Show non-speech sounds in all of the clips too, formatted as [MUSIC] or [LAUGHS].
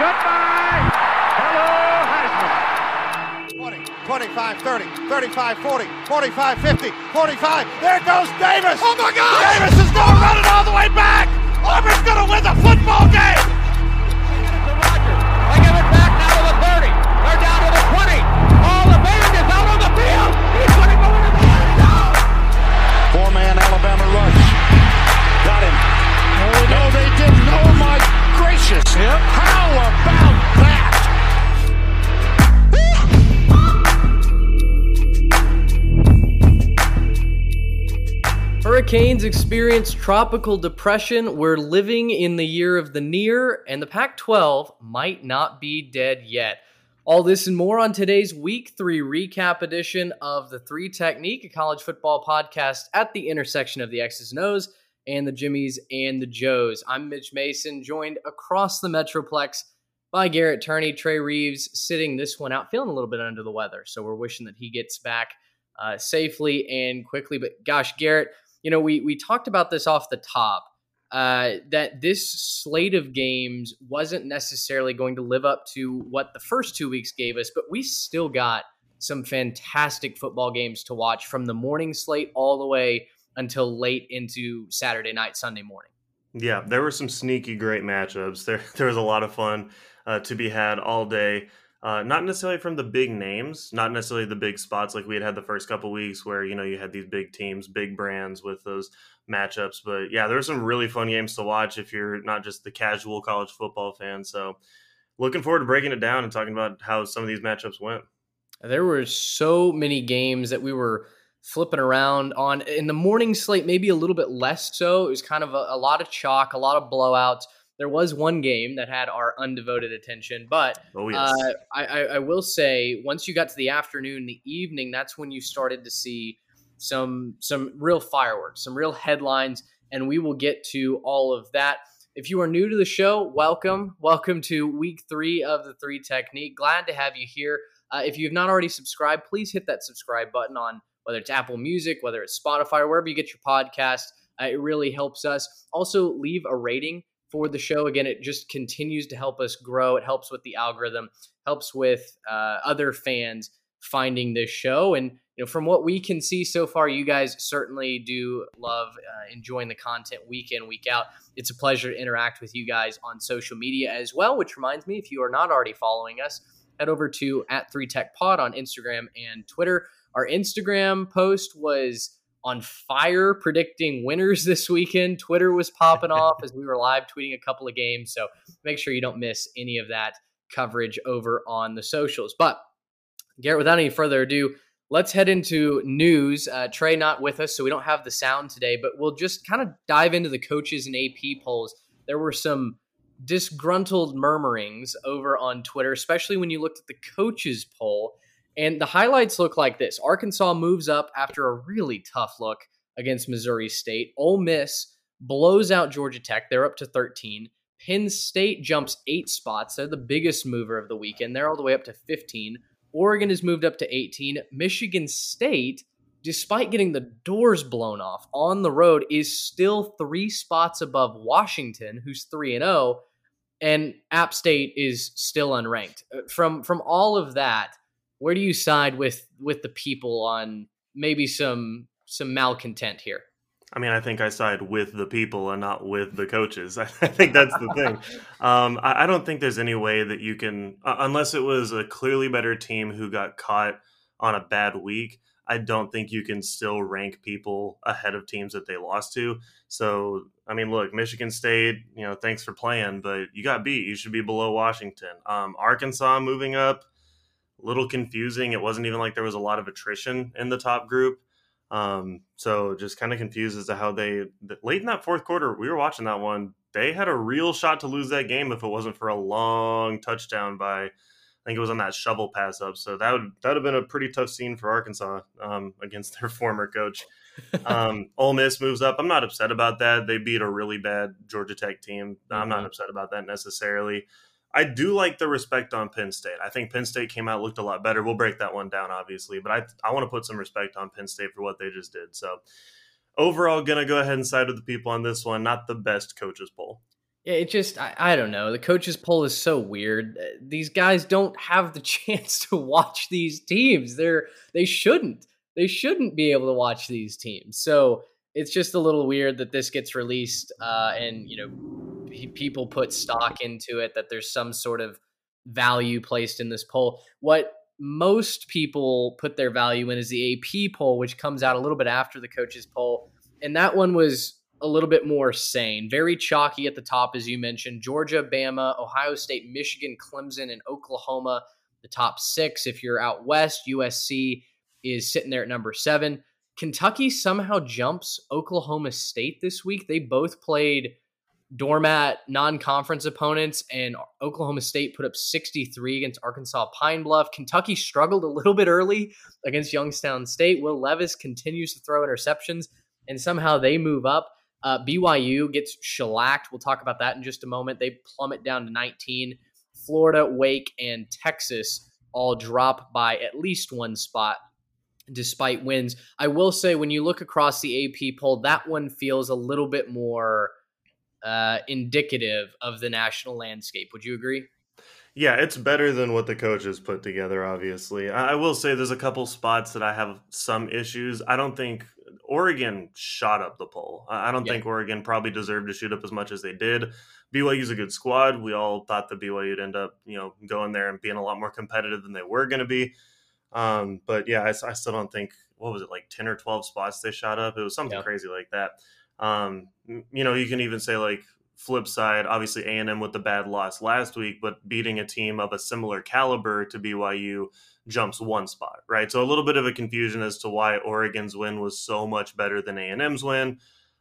One man. Goodbye. Hello, Heisman. 20, 25, 30, 35, 40, 45, 50, 45. There goes Davis. Oh my God! Davis is going to run it all the way back. Auburn's going to win the football game. To Rogers. They give it back now to the 30. They're down to the 20. All the band is out on the field. He's going to go into the end zone. Four-man Alabama rush. Got him. No, they didn't. Oh my gracious. How about that? Hurricanes experience tropical depression. We're living in the year of the 'Neer, and the Pac 12 might not be dead yet. All this and more on today's Week 3 recap edition of the Three Technique, a college football podcast at the intersection of the X's and O's and the Jimmies and the Joes. I'm Mitch Mason, joined across the Metroplex by Garrett Turney, Trey Reeves, sitting this one out, feeling a little bit under the weather. So we're wishing that he gets back uh, safely and quickly. But gosh, Garrett, you know, we we talked about this off the top uh, that this slate of games wasn't necessarily going to live up to what the first two weeks gave us, but we still got some fantastic football games to watch from the morning slate all the way until late into Saturday night, Sunday morning. Yeah, there were some sneaky great matchups. [LAUGHS] There there was a lot of fun uh, to be had all day. Uh, not necessarily from the big names, not necessarily the big spots like we had had the first couple weeks, where you know you had these big teams, big brands with those matchups. But yeah, there were some really fun games to watch if you're not just the casual college football fan. So looking forward to breaking it down and talking about how some of these matchups went. There were so many games that we were flipping around on in the morning slate, maybe a little bit less so. It was kind of a, a lot of chalk, a lot of blowouts. There was one game that had our undevoted attention, but Oh yes, uh, I, I, I will say once you got to the afternoon, the evening, that's when you started to see some some real fireworks, some real headlines, and we will get to all of that. If you are new to the show, welcome, welcome to week three of the Three Technique. Glad to have you here. Uh, if you have not already subscribed, please hit that subscribe button on whether it's Apple Music, whether it's Spotify, wherever you get your podcast. Uh, it really helps us. Also, leave a rating for the show. Again, it just continues to help us grow. It helps with the algorithm, helps with uh, other fans finding this show. And you know, from what we can see so far, you guys certainly do love uh, enjoying the content week in, week out. It's a pleasure to interact with you guys on social media as well. Which reminds me, if you are not already following us, head over to at Three Tech Pod on Instagram and Twitter. Our Instagram post was on fire predicting winners [LAUGHS] this weekend. Twitter was popping off as we were live tweeting a couple of games. So make sure you don't miss any of that coverage over on the socials. But Garrett, without any further ado, let's head into news. Uh, Trey not with us, so we don't have the sound today, but we'll just kind of dive into the coaches and AP polls. There were some disgruntled murmurings over on Twitter, especially when you looked at the coaches poll. And the highlights look like this Arkansas moves up after a really tough look against Missouri State. Ole Miss blows out Georgia Tech. They're up to 13. Penn State jumps eight spots. They're the biggest mover of the weekend. They're all the way up to 15. Oregon has moved up to 18. Michigan State, despite getting the doors blown off on the road, is still three spots above Washington, who's 3 and 0. And App State is still unranked. Uh, From from all of that, where do you side with with the people on maybe some some malcontent here? I mean, I think I side with the people and not with the coaches. [LAUGHS] I think that's the thing. Um, I, I don't think there's any way that you can, uh, unless it was a clearly better team who got caught on a bad week. I don't think you can still rank people ahead of teams that they lost to. So, I mean, look, Michigan State, you know, thanks for playing, but you got beat. You should be below Washington. Um, Arkansas moving up, a little confusing. It wasn't even like there was a lot of attrition in the top group. Um, so just kind of confused as to how they late in that fourth quarter, we were watching that one. they had a real shot to lose that game if it wasn't for a long touchdown by, I think it was on that shovel pass up. So that would that would have been a pretty tough scene for Arkansas um, against their [LAUGHS] former coach. um, Ole Miss moves up. I'm not upset about that. They beat a really bad Georgia Tech team. I'm not mm-hmm. upset about that necessarily. I do like the respect on Penn State. I think Penn State came out looked a lot better. We'll break that one down, obviously, but I I want to put some respect on Penn State for what they just did. So overall, gonna go ahead and side with the people on this one. Not the best coaches poll. Yeah, it just I, I don't know. The coaches poll is so weird. Uh, these guys don't have the [LAUGHS] chance to watch these teams. They're they shouldn't. They shouldn't be able to watch these teams. So it's just a little weird that this gets released uh, and you know people put stock into it that there's some sort of value placed in this poll. What most people put their value in is the ap poll which comes out a little bit after the coaches poll and that one was a little bit more sane very chalky at the top as you mentioned georgia bama ohio state michigan clemson and oklahoma the top six. If you're out west usc is sitting there at number seven Kentucky somehow jumps Oklahoma State this week. They both played doormat non-conference opponents and Oklahoma State put up 63 against Arkansas Pine Bluff. Kentucky struggled a little bit early against Youngstown State. Will Levis continues to throw interceptions and somehow they move up. Uh, BYU gets shellacked. We'll talk about that in just a moment. They plummet down to 19. Florida, Wake, and Texas all drop by at least one spot despite wins. I will say, when you look across the AP poll, that one feels a little bit more uh, indicative of the national landscape. Would you agree? Yeah, it's better than what the coaches put together, obviously. I will say there's a couple spots that I have some issues. I don't think Oregon shot up the poll. I don't yeah. think Oregon probably deserved to shoot up as much as they did. BYU's a good squad. We all thought that BYU would end up, you know, going there and being a lot more competitive than they were going to be. Um, but yeah, I, I, still don't think what was it like ten or twelve spots they shot up. It was something yeah. crazy like that. Um, you know, you can even say like flip side, obviously A and M with the bad loss last week, but beating a team of a similar caliber to BYU jumps one spot, right? So a little bit of a confusion as to why Oregon's win was so much better than A and M's win.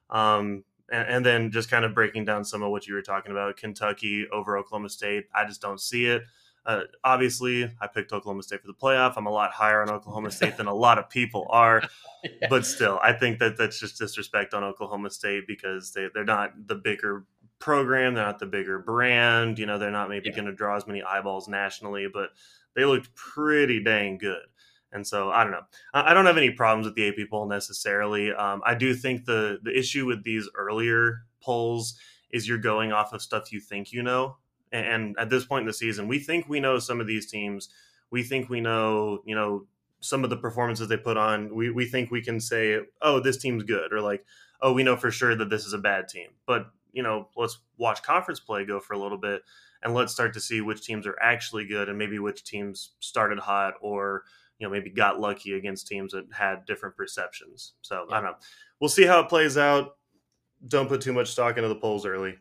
Um, and, and then just kind of breaking down some of what you were talking about, Kentucky over Oklahoma State. I just don't see it. Uh, obviously, I picked Oklahoma State for the playoff. I'm a lot higher on Oklahoma State than a lot of people are, [LAUGHS] yeah. but still, I think that that's just disrespect on Oklahoma State because they they're not the bigger program, they're not the bigger brand. You know, they're not maybe yeah. going to draw as many eyeballs nationally, but they looked pretty dang good. And so I don't know. I don't have any problems with the AP poll necessarily. Um, I do think the the issue with these earlier polls is you're going off of stuff you think you know and at this point in the season, we think we know some of these teams. We think we know, you know, some of the performances they put on. We we think we can say, oh, this team's good, or like, oh, we know for sure that this is a bad team. But you know, let's watch conference play go for a little bit, and let's start to see which teams are actually good, and maybe which teams started hot, or you know, maybe got lucky against teams that had different perceptions. So yeah. I don't know. We'll see how it plays out. Don't put too much stock into the polls early.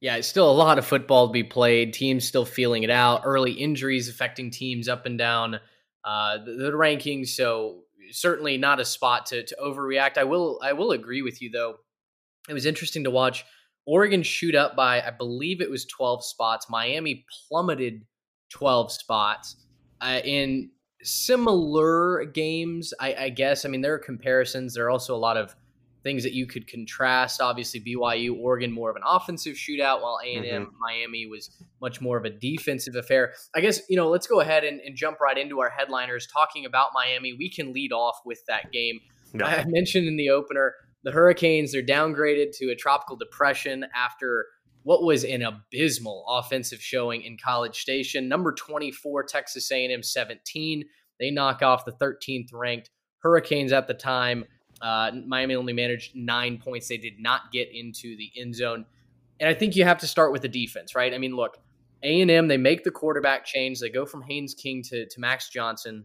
Yeah, it's still a lot of football to be played. Teams still feeling it out. Early injuries affecting teams up and down uh, the, the, rankings. So certainly not a spot to, to overreact. I will I will agree with you though. It was interesting to watch Oregon shoot up by I believe it was 12 spots. Miami plummeted 12 spots. Uh, in similar games, I, I guess. I mean, there are comparisons. There are also a lot of things that you could contrast. Obviously, BYU, Oregon, more of an offensive shootout, while A and M, mm-hmm. Miami was much more of a defensive affair. I guess you know. Let's go ahead and, and, jump right into our headliners. Talking about Miami, we can lead off with that game. No. I mentioned in the opener the Hurricanes. They're downgraded to a tropical depression after what was an abysmal offensive showing in College Station. Number twenty four, Texas A and M, seventeen. They knock off the 13th ranked Hurricanes at the time. Uh, Miami only managed nine points. They did not get into the end zone. And I think you have to start with the defense, right? I mean, look, A&M, they make the quarterback change. They go from Haynes King to, to Max Johnson.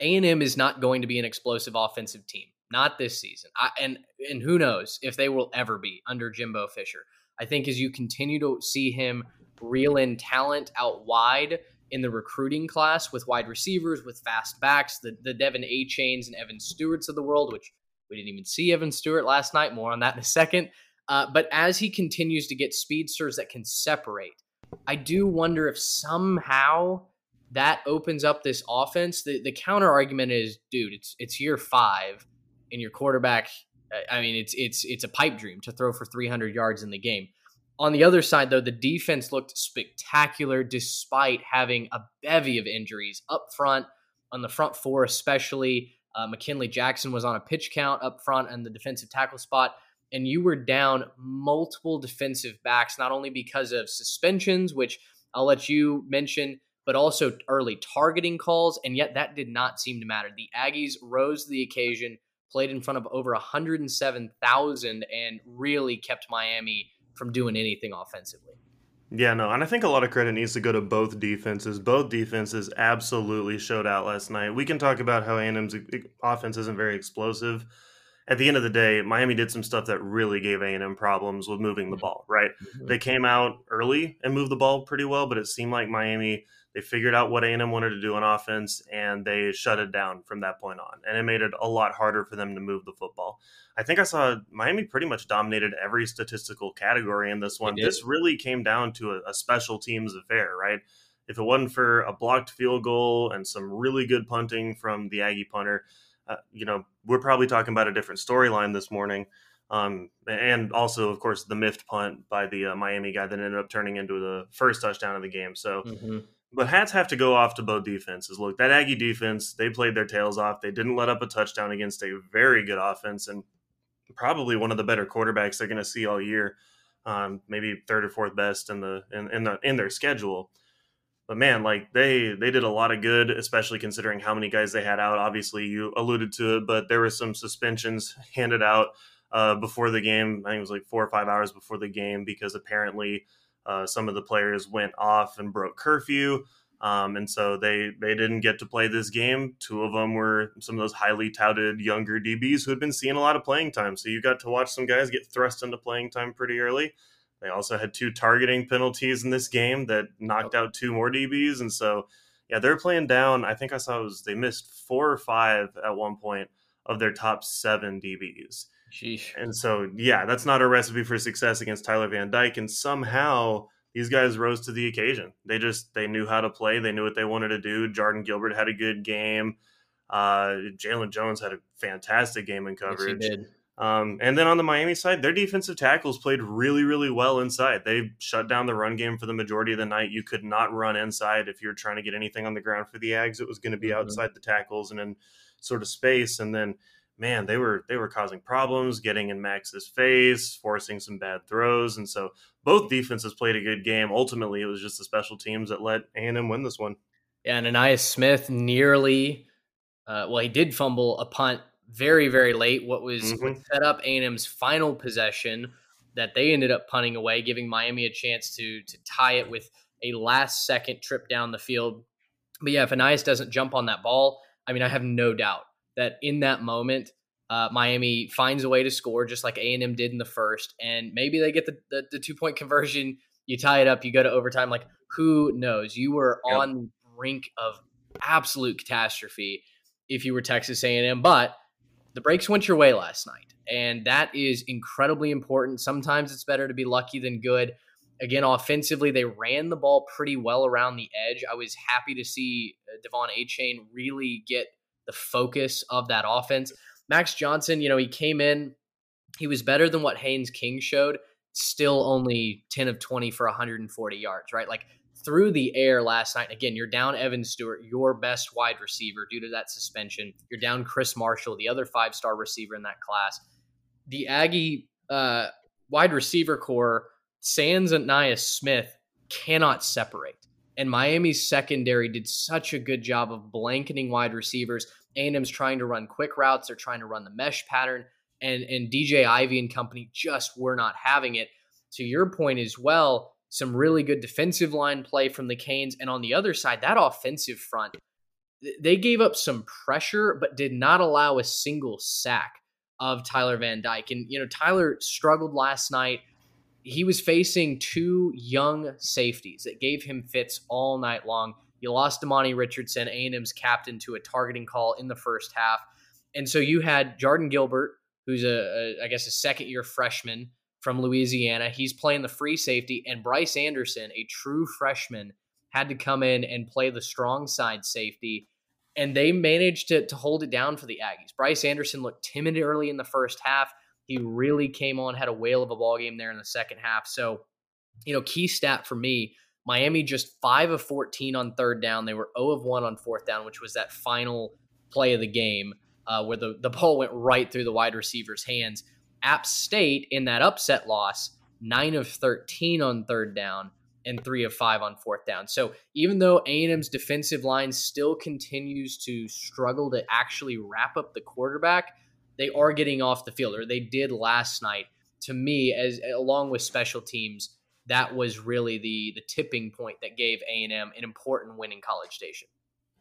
A&M is not going to be an explosive offensive team. Not this season. I, and and who knows if they will ever be under Jimbo Fisher. I think as you continue to see him reel in talent out wide in the recruiting class with wide receivers, with fast backs, the, the De'Von Achanes and Evan Stewarts of the world, which we didn't even see Evan Stewart last night. More on that in a second. Uh, but as he continues to get speedsters that can separate, I do wonder if somehow that opens up this offense. The the counter argument is, dude, it's it's year five, and your quarterback. I mean, it's it's it's a pipe dream to throw for 300 yards in the game. On the other side, though, the defense looked spectacular despite having a bevy of injuries up front, on the front four, especially. Uh, McKinley Jackson was on a pitch count up front and the defensive tackle spot and you were down multiple defensive backs, not only because of suspensions, which I'll let you mention, but also early targeting calls. And yet that did not seem to matter. The Aggies rose to the occasion, played in front of over 107,000, and really kept Miami from doing anything offensively. Yeah, no, and I think a lot of credit needs to go to both defenses. Both defenses absolutely showed out last night. We can talk about how A&M's offense isn't very explosive, at the end of the day, Miami did some stuff that really gave A&M problems with moving the mm-hmm. ball, right? Mm-hmm. They came out early and moved the ball pretty well, but it seemed like Miami they figured out what A&M wanted to do on offense and they shut it down from that point on. And it made it a lot harder for them to move the football. I think I saw Miami pretty much dominated every statistical category in this one. This really came down to a, a special teams affair, right? If it wasn't for a blocked field goal and some really good punting from the Aggie punter, uh, you know, we're probably talking about a different storyline this morning. Um, and also, of course, the miffed punt by the uh, Miami guy that ended up turning into the first touchdown of the game. So, mm-hmm. But hats have to go off to both defenses. Look, that Aggie defense, they played their tails off. They didn't let up a touchdown against a very good offense and probably one of the better quarterbacks they're going to see all year. Um, maybe third or fourth best in the in, in the in their schedule but man, like they they did a lot of good, especially considering how many guys they had out. Obviously, you alluded to it, but there were some suspensions handed out uh, before the game. I think it was like four or five hours before the game because apparently uh, some of the players went off and broke curfew. Um, and so they they didn't get to play this game. Two of them were some of those highly touted younger DBs who had been seeing a lot of playing time. So you got to watch some guys get thrust into playing time pretty early. They also had two targeting penalties in this game that knocked out two more DBs, and so yeah, they're playing down. I think I saw it was they missed four or five at one point of their top seven DBs. Sheesh. And so yeah, that's not a recipe for success against Tyler Van Dyke, and somehow these guys rose to the occasion. They just they knew how to play. They knew what they wanted to do. Jardin Gilbert had a good game. Uh, Jaylon Jones had a fantastic game in coverage. Yes, um, and then on the Miami side, their defensive tackles played really, really well inside. They shut down the run game for the majority of the night. You could not run inside if you were trying to get anything on the ground for the Ags. It was going to be mm-hmm. outside the tackles and in sort of space. And then, man, they were they were causing problems, getting in Max's face, forcing some bad throws. And so both defenses played a good game. Ultimately, it was just the special teams that let A&M win this one. Yeah, and Ainias Smith nearly, uh, well, he did fumble a punt very very late. What was mm-hmm. set up A&M's final possession that they ended up punting away, giving Miami a chance to to tie it with a last second trip down the field. But yeah, if Ainias doesn't jump on that ball, I mean, I have no doubt that in that moment, uh, Miami finds a way to score just like A&M did in the first, and maybe they get the, the, the two point conversion. You tie it up, you go to overtime. Like who knows? You were yep. on the brink of absolute catastrophe if you were Texas A&M, but the breaks went your way last night, and that is incredibly important. Sometimes it's better to be lucky than good. Again, offensively, they ran the ball pretty well around the edge. I was happy to see uh, De'Von Achane really get the focus of that offense. Max Johnson, you know, he came in, he was better than what Haynes King showed, still only 10 of 20 for 140 yards, right? Like through the air last night. Again, you're down Evan Stewart, your best wide receiver due to that suspension. You're down Chris Marshall, the other five star receiver in that class. The Aggie uh, wide receiver corps, Sands and Ainias Smith cannot separate. And Miami's secondary did such a good job of blanketing wide receivers. A&M's trying to run quick routes. They're trying to run the mesh pattern. And, and DJ Ivey and company just were not having it. To your point as well, some really good defensive line play from the Canes. And on the other side, that offensive front, they gave up some pressure, but did not allow a single sack of Tyler Van Dyke. And, you know, Tyler struggled last night. He was facing two young safeties that gave him fits all night long. You lost Demani Richardson, A&M's captain, to a targeting call in the first half. And so you had Jardin Gilbert, who's a, a I guess, a second year freshman from Louisiana. He's playing the free safety, and Bryce Anderson, a true freshman, had to come in and play the strong side safety. And they managed to, to hold it down for the Aggies. Bryce Anderson looked timid early in the first half. He really came on, had a whale of a ball game there in the second half. So, you know, key stat for me Miami just 5 of 14 on third down. They were 0 of 1 on fourth down, which was that final play of the game uh, where the, the ball went right through the wide receiver's hands. App State in that upset loss, 9 of 13 on third down and 3 of 5 on fourth down. So even though A&M's defensive line still continues to struggle to actually wrap up the quarterback, they are getting off the field, or they did last night. To me, as along with special teams, that was really the the tipping point that gave A&M an important win in College Station.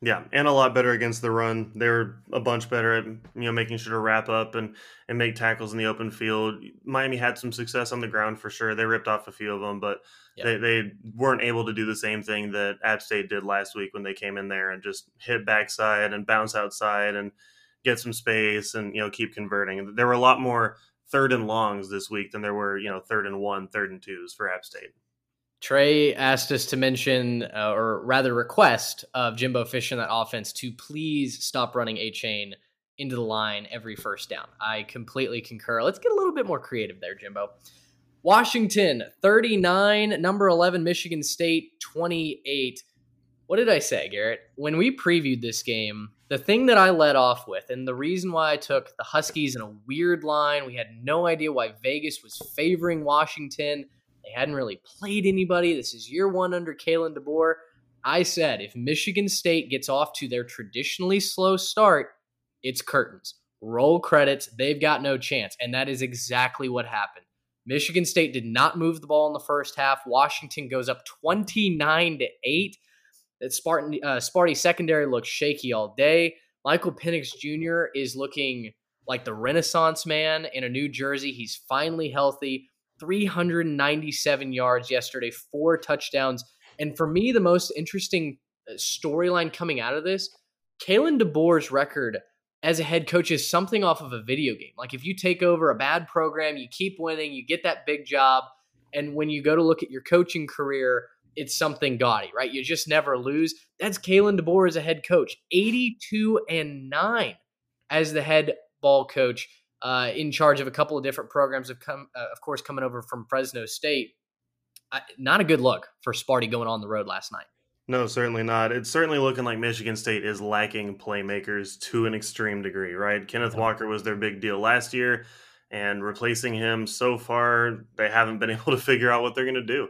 Yeah, and a lot better against the run. They were a bunch better at you know making sure to wrap up and and make tackles in the open field. Miami had some success on the ground for sure. They ripped off a few of them, but yeah. they they weren't able to do the same thing that App State did last week when they came in there and just hit backside and bounce outside and get some space and you know keep converting. There were a lot more third and longs this week than there were you know third and one, third and twos for App State. Trey asked us to mention, uh, or rather request, of Jimbo Fish in that offense to please stop running Achane into the line every first down. I completely concur. Let's get a little bit more creative there, Jimbo. Washington 39, number 11, Michigan State 28. What did I say, Garrett? When we previewed this game, the thing that I led off with, and the reason why I took the Huskies in a weird line, we had no idea why Vegas was favoring Washington they hadn't really played anybody. This is year one under Kalen DeBoer. I said if Michigan State gets off to their traditionally slow start, it's curtains. Roll credits. They've got no chance. And that is exactly what happened. Michigan State did not move the ball in the first half. Washington goes up 29 to 8. That Spartan uh, Sparty secondary looks shaky all day. Michael Penix Jr. is looking like the Renaissance man in a new jersey. He's finally healthy. 397 yards yesterday, four touchdowns. And for me, the most interesting uh, storyline coming out of this, Kalen DeBoer's record as a head coach is something off of a video game. Like if you take over a bad program, you keep winning, you get that big job, and when you go to look at your coaching career, it's something gaudy, right? You just never lose. That's Kalen DeBoer as a head coach, 82 and 9 as the head ball coach uh, in charge of a couple of different programs of come, uh, of course, coming over from Fresno State. I, not a good look for Sparty going on the road last night. No, certainly not. It's certainly looking like Michigan State is lacking playmakers to an extreme degree, right? Kenneth Walker was their big deal last year, and replacing him so far, they haven't been [LAUGHS] able to figure out what they're going to do.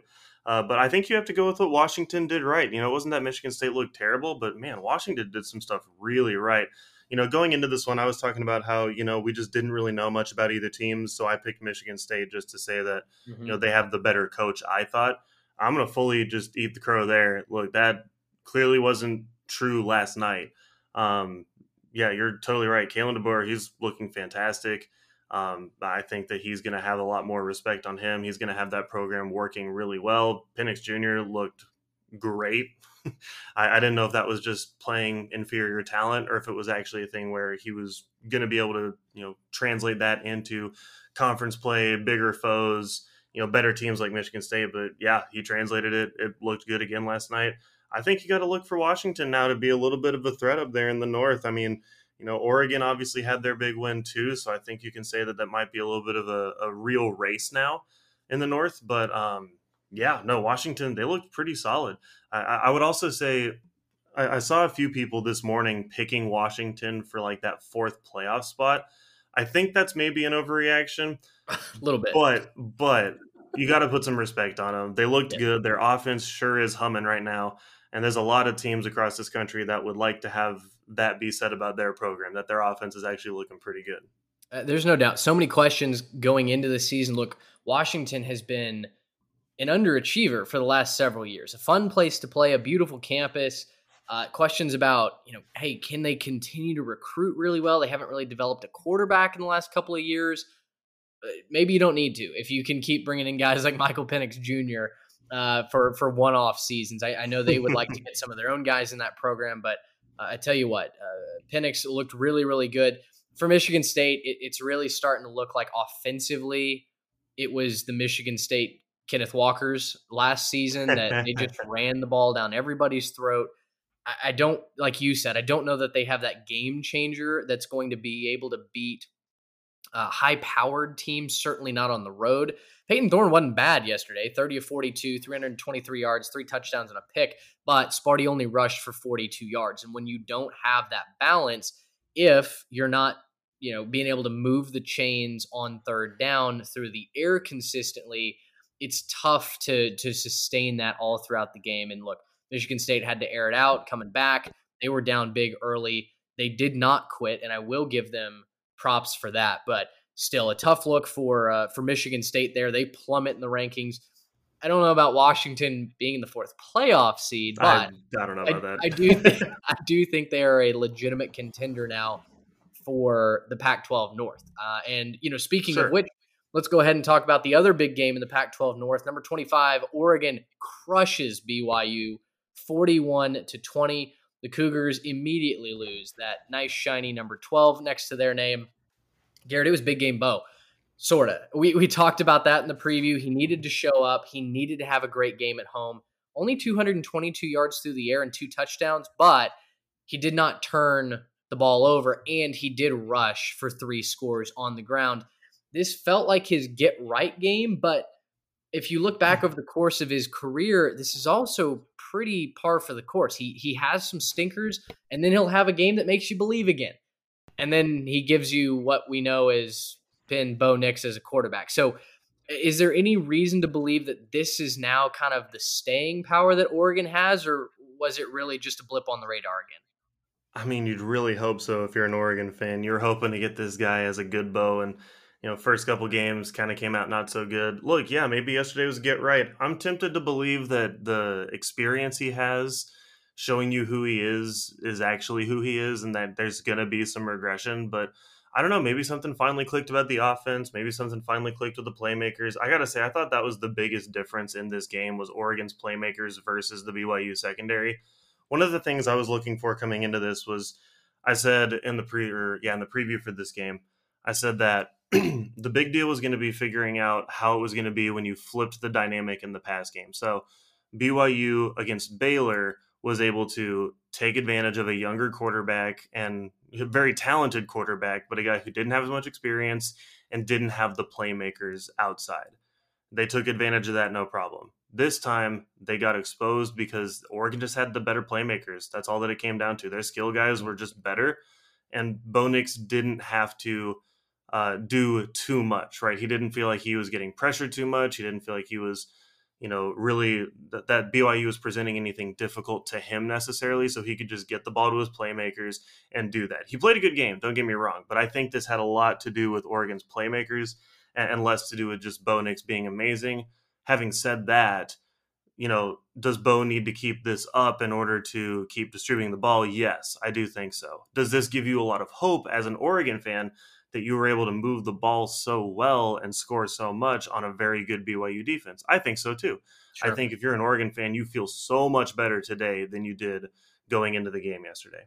Uh, but I think you have to go with what Washington did right. You know, it wasn't that Michigan State looked terrible, but man, Washington did some stuff really right you know, going into this one, I was talking about how you know we just didn't really know much about either team, so I picked Michigan State just to say that mm-hmm. you know mm-hmm. they have the better coach. I thought I'm going to fully just eat the crow there. Look, that clearly wasn't true last night. Um, yeah, you're totally right. Kalen DeBoer, he's looking fantastic. Um, I think that he's going to have a lot more respect on him. He's going to have that program working really well. Penix Jr. looked great. [LAUGHS] I, I, didn't know if that was just playing inferior talent or if it was actually a thing where he was going to be able to, you know, translate that into conference play, bigger foes, you know, better teams like Michigan State. But yeah, he translated it. It looked good again last night. I think you got to look for Washington now to be a little bit of a threat up there in the North. I mean, you know, Oregon obviously had their big win too, so I think you can say that that might be a little bit of a, a real race now in the North. But um, yeah, no, Washington, they looked pretty solid. I, I would also say I, I, saw a few people this morning picking Washington for like that fourth playoff spot. I think that's maybe an overreaction. [LAUGHS] a little bit. But, but you got to put some respect on them. They looked yeah. good. Their offense sure is humming right now. And there's a lot of teams across this country that would like to have that be said about their program, that their offense is actually looking pretty good. Uh, there's no doubt. So many questions going into the season. Look, Washington has been – an underachiever for the last several years. A fun place to play, a beautiful campus. Uh, questions about, you know, hey, can they continue to recruit really well? They haven't really developed a quarterback in the last couple of years. Uh, maybe you don't need to if you can keep bringing in guys like Michael Penix Jr. Uh, for for one off seasons. I, I, know they would like to [LAUGHS] get some of their own guys in that program, but uh, I tell you what, uh, Penix looked really really good for Michigan State. It, it's really starting to look like offensively it was the Michigan State Kenneth Walker's last season that they just [LAUGHS] ran the ball down everybody's throat. I, I don't, like you said, I don't know that they have that game changer that's going to be able to beat uh, high powered teams, certainly not on the road. Payton Thorne wasn't bad yesterday. 30 of 42, 323 yards, three touchdowns, and a pick, but Sparty only rushed for 42 yards. And when you don't have that balance, if you're not you know being able to move the chains on third down through the air consistently it's tough to to sustain that all throughout the game. And look michigan state had to air it out coming back. They were down big early. They did not quit and i will give them props for that. But still a tough look for uh, for michigan state there they plummet in the rankings I don't know about Washington being in the fourth playoff seed, but I, I don't know about I, that. I do, [LAUGHS] think, I do think they are a legitimate contender now for the Pac-12 North. Uh, and you know, speaking sure. of which, let's go ahead and talk about the other big game in the Pac-12 North. Number 25, Oregon crushes BYU 41 to 20. The Cougars immediately lose that nice shiny number 12 next to their name. Garrett, it was big game Bo. Sorta. We we talked about that in the preview. He needed to show up. He needed to have a great game at home. Only 222 yards through the air and two touchdowns, but he did not turn the ball over and he did rush for three scores on the ground. This felt like his get right game, but if you look back over the course of his career, this is also pretty par for the course. He he has some stinkers and then he'll have a game that makes you believe again. And then he gives you what we know as pin Bo Nix as a quarterback. So, is there any reason to believe that this is now kind of the staying power that Oregon has, or was it really just a blip on the radar again? I mean, you'd really hope so if you're an Oregon fan. You're hoping to get this guy as a good Bo, and you know, first couple games kind of came out not so good. Look, yeah, maybe yesterday was get right. I'm tempted to believe that the experience he has showing you who he is is actually who he is and that there's going to be some regression, but I don't know, maybe something finally clicked about the offense. Maybe something finally clicked with the playmakers. I got to say, I thought that was the biggest difference in this game was Oregon's playmakers versus the BYU secondary. One of the things I was looking for coming into this was I said in the pre or yeah, in the preview for this game, I said that [CLEARS THROAT] the big deal was going to be figuring out how it was going to be when you flipped the dynamic in the pass game. So BYU against Baylor was able to take advantage of a younger quarterback and a very talented quarterback, but a guy who didn't have as much experience and didn't have the playmakers outside. They took advantage of that no problem. This time they got exposed because Oregon just had the better playmakers. That's all that it came down to. Their skill guys were just better, and Bo Nix didn't have to uh, do too much. Right? He didn't feel like he was getting pressured too much. He didn't feel like he was you know, really that, that BYU was presenting anything difficult to him necessarily. So he could just get the ball to his playmakers and do that. He played a good game, don't get me wrong, but I think this had a lot to do with Oregon's playmakers and, and less to do with just Bo Nix being amazing. Having said that, you know, does Bo need to keep this up in order to keep distributing the ball? Yes, I do think so. Does this give you a lot of hope as an Oregon fan that you were able to move the ball so well and score so much on a very good BYU defense. I think so too. Sure. I think if you're an Oregon fan, you feel so much better today than you did going into the game yesterday.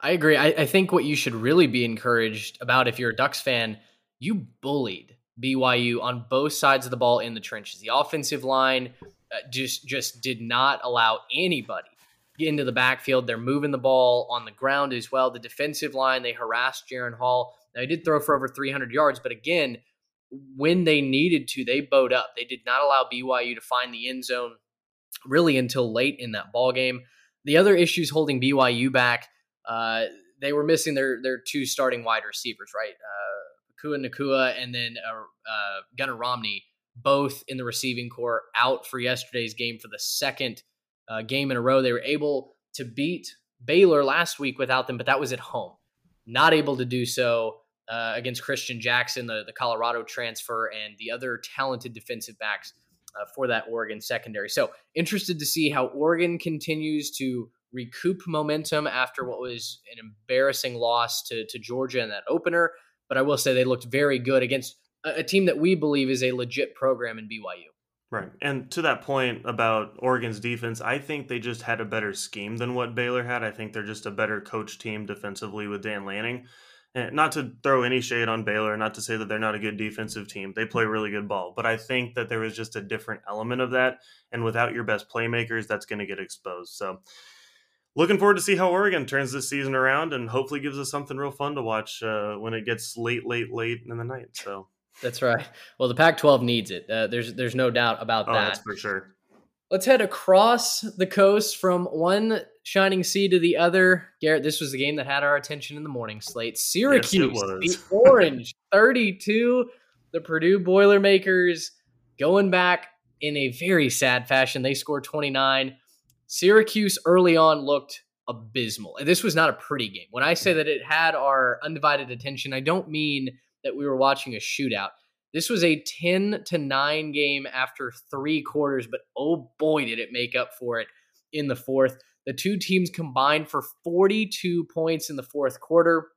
I agree. I, I think what you should really be encouraged about if you're a Ducks fan, you bullied BYU on both sides of the ball in the trenches. The offensive line uh, just just did not allow anybody into the backfield. They're moving the ball on the ground as well. The defensive line, they harassed Jaren Hall. Now, he did throw for over 300 yards, but again, when they needed to, they bowed up. They did not allow BYU to find the end zone really until late in that ball game. The other issues holding BYU back, uh, they were missing their their two starting wide receivers, right? Uh, Puka Nacua and then uh, uh, Gunnar Romney, both in the receiving corps, out for yesterday's game for the second uh, game in a row. They were able to beat Baylor last week without them, but that was at home. Not able to do so uh, against Christian Jackson, the, the Colorado transfer, and the other talented defensive backs uh, for that Oregon secondary. So interested to see how Oregon continues to recoup momentum after what was an embarrassing loss to, to Georgia in that opener. But I will say they looked very good against a, a team that we believe is a legit program in BYU. Right. And to that point about Oregon's defense, I think they just had a better scheme than what Baylor had. I think they're just a better coach team defensively with Dan Lanning. And not to throw any shade on Baylor, not to say that they're not a good defensive team. They play really good ball, but I think that there was just a different element of that. And without your best playmakers, that's going to get exposed. So, looking forward to see how Oregon turns this season around and hopefully gives us something real fun to watch uh, when it gets late, late, late in the night. So. That's right. Well, the Pac-12 needs it. Uh, there's there's no doubt about oh, that. That's for sure. Let's head across the coast from one shining sea to the other. Garrett, this was the game that had our attention in the morning slate. Syracuse, yes, the Orange, [LAUGHS] 32. The Purdue Boilermakers going back in a very sad fashion. They scored 29. Syracuse early on looked abysmal. And this was not a pretty game. When I say that it had our undivided attention, I don't mean that we were watching a shootout. This was a 10 to 9 game after three quarters, but oh boy, did it make up for it in the fourth. The two teams combined for 42 points in the fourth quarter.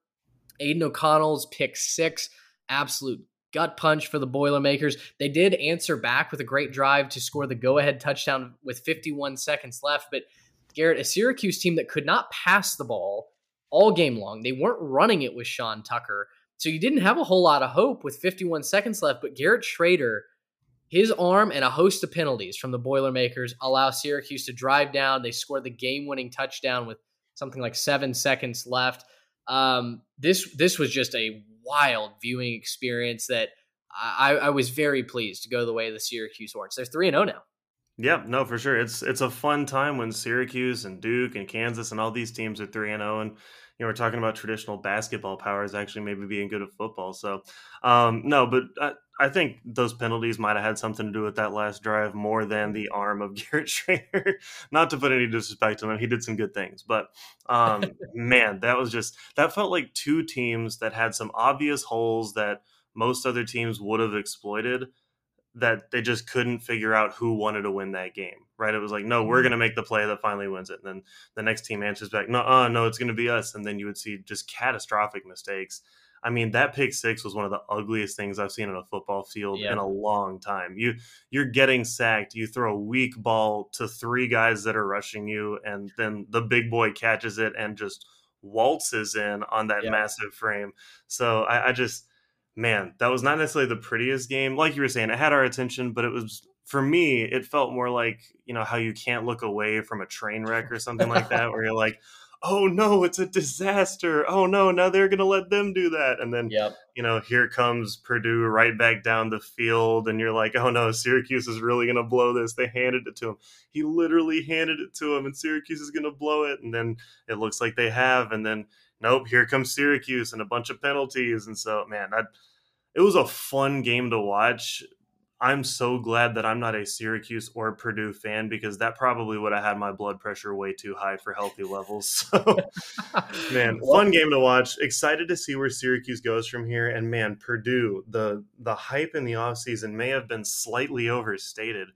Aidan O'Connell's pick six, absolute gut punch for the Boilermakers. They did answer back with a great drive to score the go ahead touchdown with 51 seconds left. But Garrett, a Syracuse team that could not pass the ball all game long, they weren't running it with Sean Tucker. So you didn't have a whole lot of hope with 51 seconds left, but Garrett Shrader, his arm and a host of penalties from the Boilermakers allow Syracuse to drive down. They scored the game-winning touchdown with something like seven seconds left. Um, this this was just a wild viewing experience that I, I was very pleased to go the way of the Syracuse Orange. They're three and zero oh now. Yeah, no, for sure. It's it's a fun time when Syracuse and Duke and Kansas and all these teams are three and zero, oh, and you know we're talking about traditional basketball powers actually maybe being good at football. So, um, no, but I, I think those penalties might have had something to do with that last drive more than the arm of [LAUGHS] Garrett Shrader. Not to put any disrespect on him, he did some good things, but um, man, that was just that felt like two teams that had some obvious holes that most other teams would have exploited that they just couldn't figure out who wanted to win that game, right? It was like, no, we're mm-hmm. going to make the play that finally wins it. And then the next team answers back, no, uh, no, it's going to be us. And then you would see just catastrophic mistakes. I mean, that pick six was one of the ugliest things I've seen on a football field yeah. in a long time. You you're getting sacked. You throw a weak ball to three guys that are rushing you, and then the big boy catches it and just waltzes in on that yeah. massive frame. So I, I just man, that was not necessarily the prettiest game. Like you were saying, it had our attention, but it was for me, it felt more like, you know, how you can't look away from a train wreck or something like that, where you're like, [LAUGHS] oh no, it's a disaster. Oh no, now they're going to let them do that. And then, yep. you know, here comes Purdue right back down the field. And you're like, oh no, Syracuse is really going to blow this. They handed it to him. He literally handed it to him, and Syracuse is going to blow it. And then it looks like they have. And then nope, here comes Syracuse and a bunch of penalties. And so, man, that it was a fun game to watch. I'm so glad that I'm not a Syracuse or Purdue fan because that probably would have had my blood pressure way too high for healthy levels. [LAUGHS] So, man, fun game to watch. Excited to see where Syracuse goes from here. And man, Purdue, the the hype in the offseason may have been slightly overstated.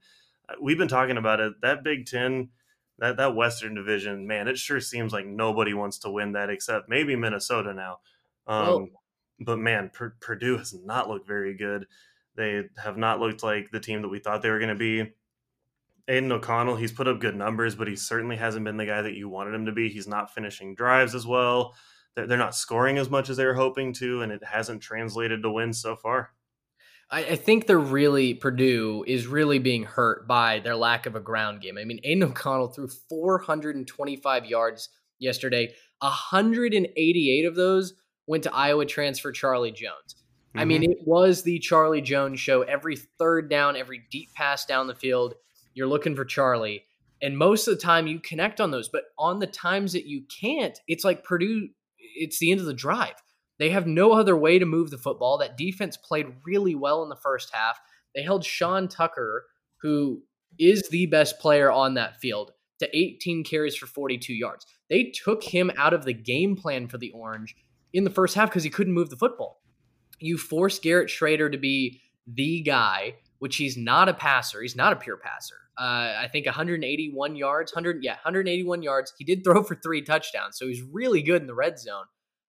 Uh, we've been talking about it. That Big Ten that that Western Division, man, it sure seems like nobody wants to win that except maybe Minnesota now. Um, but man, P- Purdue has not looked very good. They have not looked like the team that we thought they were going to be. Aidan O'Connell, he's put up good numbers, but he certainly hasn't been the guy that you wanted him to be. He's not finishing drives as well. They're, they're not scoring as much as they were hoping to, and it hasn't translated to wins so far. I, I think they're really Purdue is really being hurt by their lack of a ground game. I mean, Aidan O'Connell threw 425 yards yesterday. 188 of those went to Iowa transfer Charlie Jones. Mm-hmm. I mean, mm-hmm. it was the Charlie Jones show. Every third down, every deep pass down the field, you're looking for Charlie. And most of the time you connect on those, but on the times that you can't, it's like Purdue, it's the end of the drive. They have no other way to move the football. That defense played really well in the first half. They held Sean Tucker, who is the best player on that field, to 18 carries for 42 yards. They took him out of the game plan for the Orange in the first half because he couldn't move the football. You force Garrett Shrader to be the guy, which he's not a passer. He's not a pure passer. Uh, I think 181 yards, 100 yeah, 181 yards. He did throw for three touchdowns, so he's really good in the red zone.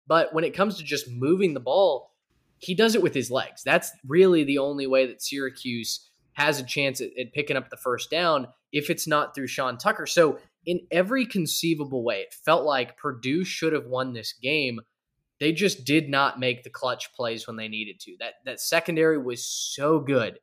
But when it comes to just moving the ball, he does it with his legs. That's really the only way that Syracuse has a chance at, at, picking up the first down if it's not through Sean Tucker. So, in every conceivable way, it felt like Purdue should have won this game. they just did not make the clutch plays when they needed to. That that secondary was so good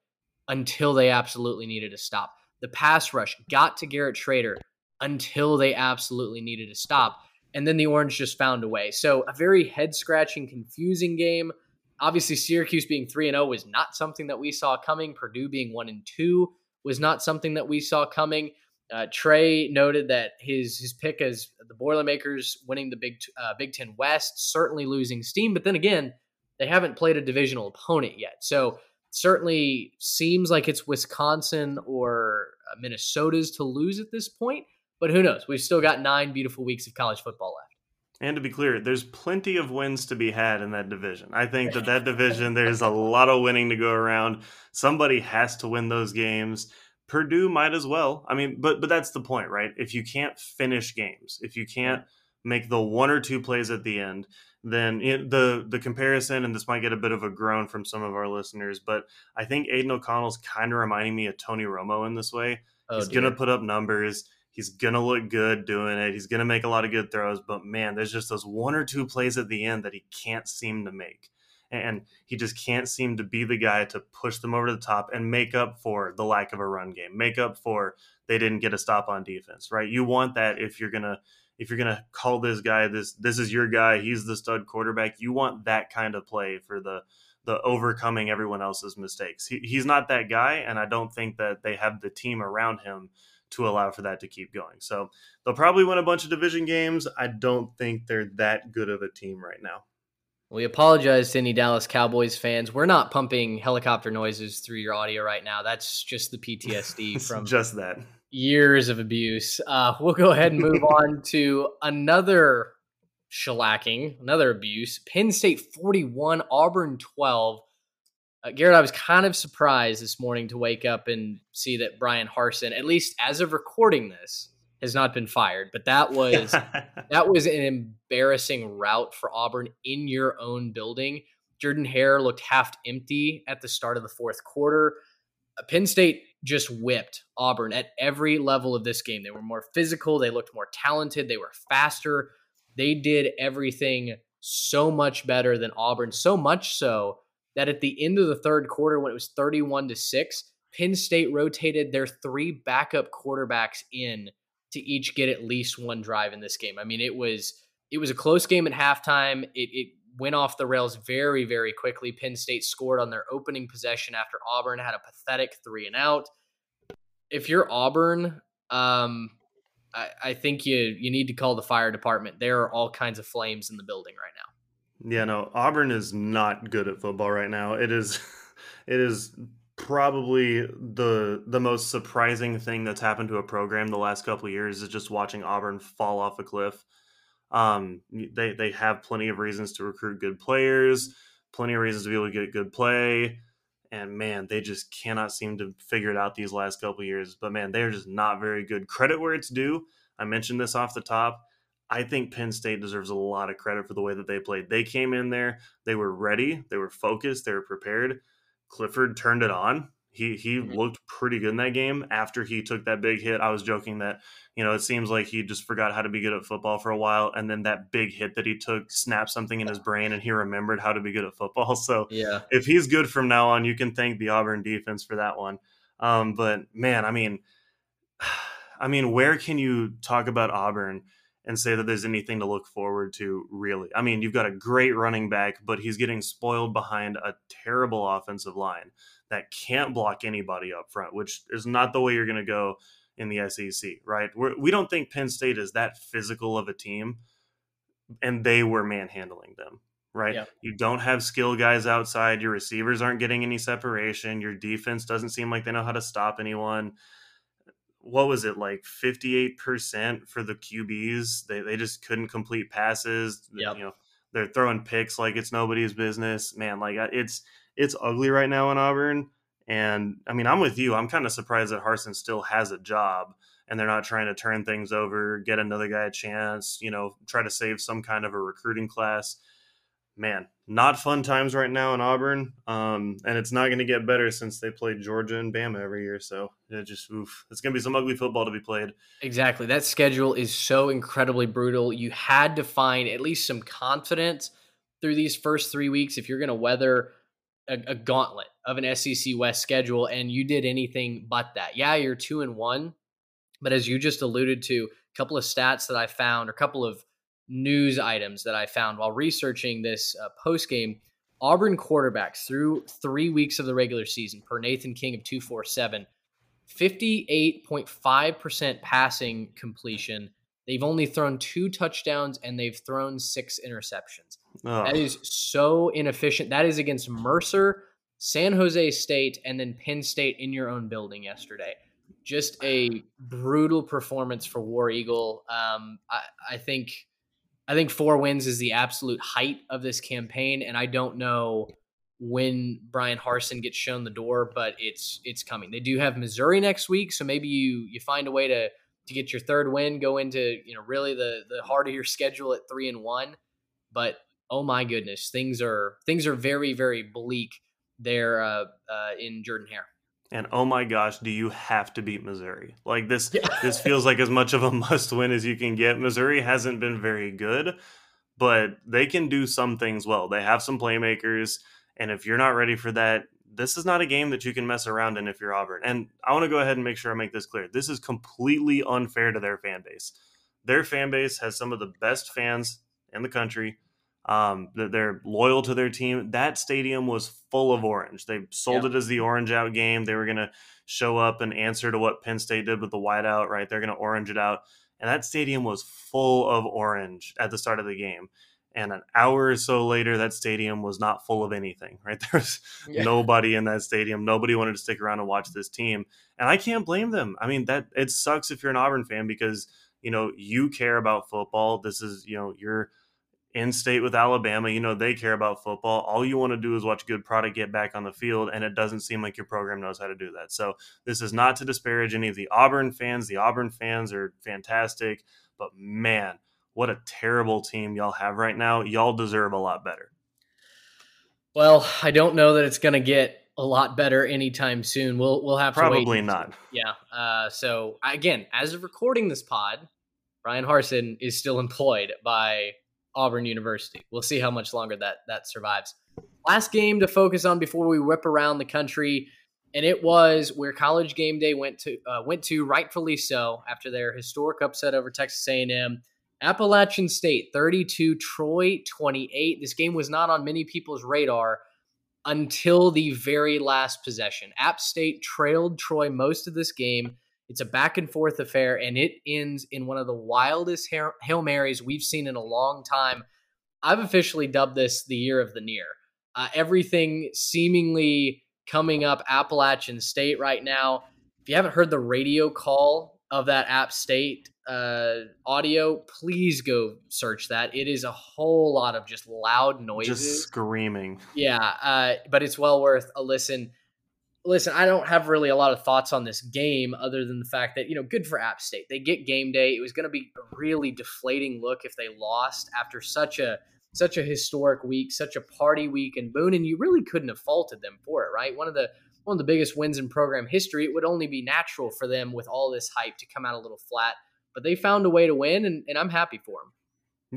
until they absolutely needed to stop. The pass rush got to Garrett Shrader until they absolutely needed to stop. And then the Orange just found a way. So a very head scratching, confusing game. Obviously, Syracuse being 3 and 0 was not something that we saw coming. Purdue being 1 and 2 was not something that we saw coming. Uh, Trey noted that his his pick as the Boilermakers winning the Big uh, Big Ten West certainly losing steam, but then again, they haven't played a divisional opponent yet, so certainly seems like it's Wisconsin or uh, Minnesota's to lose at this point. But who knows? We've still got nine beautiful weeks of college football left. And to be clear, there's plenty of wins to be had in that division. I think that that [LAUGHS] division, there's a lot of winning to go around. Somebody has to win those games. Purdue might as well. I mean, but but that's the point, right? If you can't finish games, if you can't make the one or two plays at the end, then it, the the comparison, and this might get a bit of a groan from some of our listeners, but I think Aidan O'Connell's kind of reminding me of Tony Romo in this way. Oh, He's dear. gonna put up numbers. He's gonna look good doing it. He's gonna make a lot of good throws, but man, there's just those one or two plays at the end that he can't seem to make and he just can't seem to be the guy to push them over to the top and make up for the lack of a run game, make up for they didn't get a stop on defense, right? You want that if you're gonna if you're gonna call this guy this this is your guy, he's the stud quarterback. You want that kind of play for the the overcoming everyone else's mistakes. He, he's not that guy, and I don't think that they have the team around him to allow for that to keep going. So they'll probably win a bunch of division games. I don't think they're that good of a team right now. We apologize to any Dallas Cowboys fans. We're not pumping helicopter noises through your audio right now. That's just the PTSD [LAUGHS] from just that years of abuse. Uh, we'll go ahead and move on [LAUGHS] to another shellacking, another abuse. Penn State 41, Auburn 12. Uh, Garrett, I was kind of surprised this morning to wake up and see that Bryan Harsin, at least as of recording this, has not been fired, but that was [LAUGHS] that was an embarrassing route for Auburn in your own building. Jordan Hare looked half empty at the start of the fourth quarter. Uh, Penn State just whipped Auburn at every level of this game. They were more physical, they looked more talented, they were faster. They did everything so much better than Auburn, so much so that at the end of the third quarter when it was 31 to 6, Penn State rotated their three backup quarterbacks in to each get at least one drive in this game. I mean, it was it was a close game at halftime. It, it went off the rails very very quickly. Penn State scored on their opening possession after Auburn had a pathetic three and out. If you're Auburn, um, I, I think you you need to call the fire department. There are all kinds of flames in the building right now. Yeah, no, Auburn is not good at football right now. It is, [LAUGHS] it is probably the the most surprising thing that's happened to a program the last couple of years is just watching Auburn fall off a cliff. Um, they they have plenty of reasons to recruit good players, plenty of reasons to be able to get good play, and man, they just cannot seem to figure it out these last couple years. But man, they're just not very good. Credit where it's due. I mentioned this off the top. I think Penn State deserves a lot of credit for the way that they played. They came in there, they were ready, they were focused, they were prepared Clifford turned it on. He he mm-hmm. looked pretty good in that game after he took that big hit. I was joking that, you know, it seems like he just forgot how to be good at football for a while and then that big hit that he took snapped something in his brain and he remembered how to be good at football. [LAUGHS] So, yeah. If he's good from now on, you can thank the Auburn defense for that one. Um, but man, I mean [SIGHS] I mean, where can you talk about Auburn and say that there's anything to look forward to, really. I mean, you've got a great running back, but he's getting spoiled behind a terrible offensive line that can't block anybody up front, which is not the way you're going to go in the SEC, right? We're, we do not think Penn State is that physical of a team, and they were manhandling them, right? Yeah. You don't have skill guys outside. Your receivers aren't getting any separation. Your defense doesn't seem like they know how to stop anyone what was it like 58% for the QBs? They they just couldn't complete passes. Yep. You know, they're throwing picks like it's nobody's business. Man, like it's it's ugly right now in Auburn. And I mean, I'm with you. I'm kind of surprised that Harsin still has a job and they're not trying to turn things over, get another guy a chance, you know, try to save some kind of a recruiting class man, not fun times right now in Auburn. Um, and it's not going to get better since they play Georgia and Bama every year. So it just, oof, it's going to be some ugly football to be played. Exactly. That schedule is so incredibly brutal. You had to find at least some confidence through these first three weeks, if you're going to weather a, a, gauntlet of an SEC West schedule and you did anything but that, yeah, you're two and one. But as you just alluded to, a couple of stats that I found, or a couple of news items that I found while researching this uh, post game. Auburn quarterbacks through three weeks of the regular season, per Nathan King of 247, 58.5% passing completion. They've only thrown two touchdowns and they've thrown six interceptions. Oh. That is so inefficient. That is against Mercer, San Jose State, and then Penn State in your own building yesterday. Just a brutal performance for War Eagle. Um, I, I think I think four wins is the absolute height of this campaign, and I don't know when Bryan Harsin gets shown the door, but it's it's coming. They do have Missouri next week, so maybe you you find a way to to get your third win, go into you know really the the heart of your schedule at three and one. But oh my goodness, things are things are very very bleak there uh, uh, in Jordan Hare. And oh my gosh, do you have to beat Missouri? Like this yeah. [LAUGHS] this feels like as much of a must win as you can get. Missouri hasn't been very good, but they can do some things well. They have some playmakers, and if you're not ready for that, this is not a game that you can mess around in if you're Auburn. And I want to go ahead and make sure I make this clear. This is completely unfair to their fan base. Their fan base has some of the best fans in the country. Um, they're loyal to their team. That stadium was full of orange. They sold it as the orange out game. They were going to show up and answer to what Penn State did with the whiteout, right? They're going to orange it out. And that stadium was full of orange at the start of the game. And an hour or so later, that stadium was not full of anything, right? [LAUGHS] There was yeah. nobody in that stadium. Nobody wanted to stick around and watch this team. And I can't blame them. I mean, that it sucks if you're an Auburn fan because, you know, you care about football. This is, you know, you're in state with Alabama, you know, they care about football. All you want to do is watch good product get back on the field, and it doesn't seem like your program knows how to do that. So, this is not to disparage any of the Auburn fans. The Auburn fans are fantastic, but man, what a terrible team y'all have right now. Y'all deserve a lot better. Well, I don't know that it's going to get a lot better anytime soon. We'll we'll have probably not. Yeah. Uh, so again, as of recording this pod, Bryan Harsin is still employed by Auburn University. We'll see how much longer that that survives. Last game to focus on before we whip around the country, and it was where College Game Day went to uh, went to rightfully so after their historic upset over Texas A&M. Appalachian State 32, Troy 28. This game was not on many people's radar until the very last possession. App State trailed Troy most of this game. It's a back and forth affair, and it ends in one of the wildest Hail Marys we've seen in a long time. I've officially dubbed this the year of the 'Neer. Uh, everything seemingly coming up Appalachian State right now. If you haven't heard the radio call of that App State uh, audio, please go search that. It is a whole lot of just loud noises, just screaming. Yeah, uh, but it's well worth a listen listen, I don't have really a lot of thoughts on this game other than the fact that, you know, good for App State. They get game day. It was going to be a really deflating look if they lost after such a such a historic week, such a party week in Boone, and you really couldn't have faulted them for it, right? One of the one of the biggest wins in program history. It would only be natural for them with all this hype to come out a little flat, but they found a way to win, and, and I'm happy for them.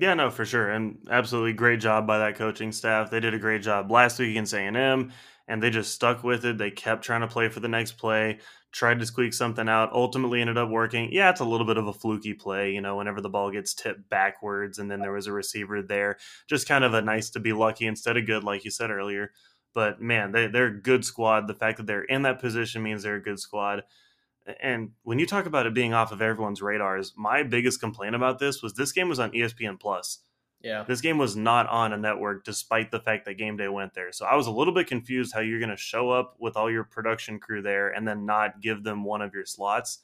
Yeah, no, for sure, and absolutely great job by that coaching staff. They did a great job last week against A and M and they just stuck with it. They kept trying to play for the next play, tried to squeak something out, ultimately ended up working. Yeah, it's a little bit of a fluky play, you know, whenever the ball gets tipped backwards and then there was a receiver there. Just kind of a nice to be lucky instead of good, like you said earlier. But man, they, they're a good squad. The fact that they're in that position means they're a good squad. And when you talk about it being off of everyone's radars, my biggest complaint about this was this game was on ESPN Plus. Yeah. This game was not on a network despite the fact that game day went there. So I was a little bit confused how you're going to show up with all your production crew there and then not give them one of your slots.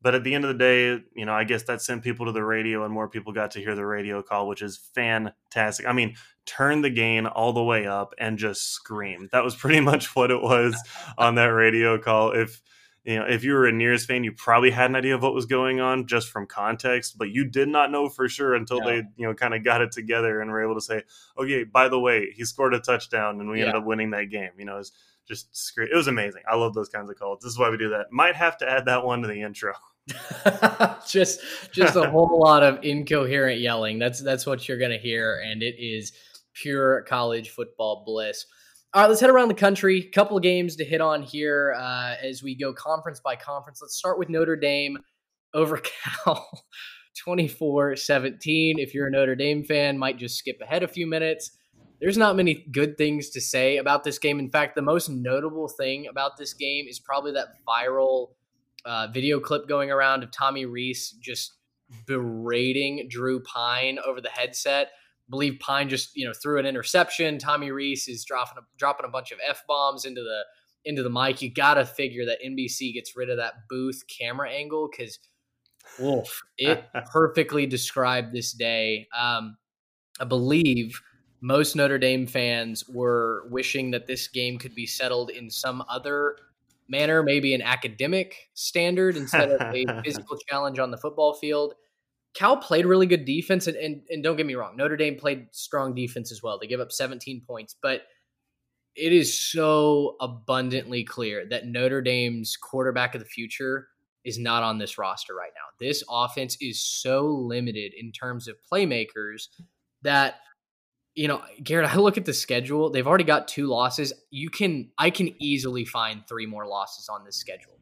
But at the end of the day, you know, I guess that sent people to the radio and more people got to hear the radio call, which is fantastic. I mean, turn the gain all the way up and just scream. That was pretty [LAUGHS] much what it was on that radio call. If you know, if you were a 'Neers fan, you probably had an idea of what was going on just from context, but you did not know for sure until they, you know, kind of got it together and were able to say, okay, by the way, he scored a touchdown and we yeah. ended up winning that game. You know, it's just great. It was amazing. I love those kinds of calls. This is why we do that. Might have to add that one to the intro. [LAUGHS] just just a whole lot of incoherent yelling. That's that's what you're gonna hear, and it is pure college football bliss. All right, let's head around the country. Couple of games to hit on here uh, as we go conference by conference. Let's start with Notre Dame over [LAUGHS] Cal 24 17. If you're a Notre Dame fan, might just skip ahead a few minutes. There's not many good things to say about this game. In fact, the most notable thing about this game is probably that viral uh, video clip going around of Tommy Rees just berating Drew Pyne over the headset. Believe Pyne just you know threw an interception. Tommy Rees is dropping a, dropping a bunch of f bombs into the into the mic. You got to figure that NBC gets rid of that booth camera angle because, wolf, it [LAUGHS] perfectly described this day. Um, I believe most Notre Dame fans were wishing that this game could be settled in some other manner, maybe an academic standard instead of a [LAUGHS] physical challenge on the football field. Cal played really good defense, and, and, and don't get me wrong, Notre Dame played strong defense as well. They give up 17 points, but it is so abundantly clear that Notre Dame's quarterback of the future is not on this roster right now. This offense is so limited in terms of playmakers that you know, Garrett, I look at the schedule. They've already got two losses. You can I can easily find three more losses on this schedule.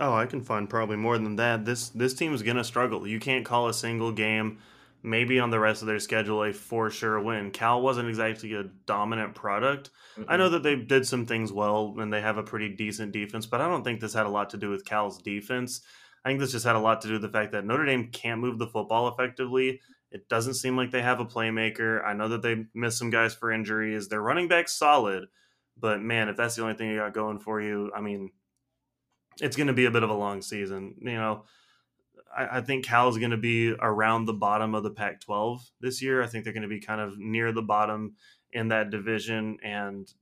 Oh, I can find probably more than that. This this team is gonna struggle. You can't call a single game, maybe on the rest of their schedule, a for sure win. Cal wasn't exactly a dominant product. Mm-hmm. I know that they did some things well and they have a pretty decent defense, but I don't think this had a lot to do with Cal's defense. I think this just had a lot to do with the fact that Notre Dame can't move the football effectively it doesn't seem like they have a playmaker. I know that they missed some guys for injuries. Their running back solid, but man, if that's the only thing you got going for you, I mean, it's going to be a bit of a long season. You know, I, I think Cal is going to be around the bottom of the Pac-12 this year. I think they're going to be kind of near the bottom in that division, and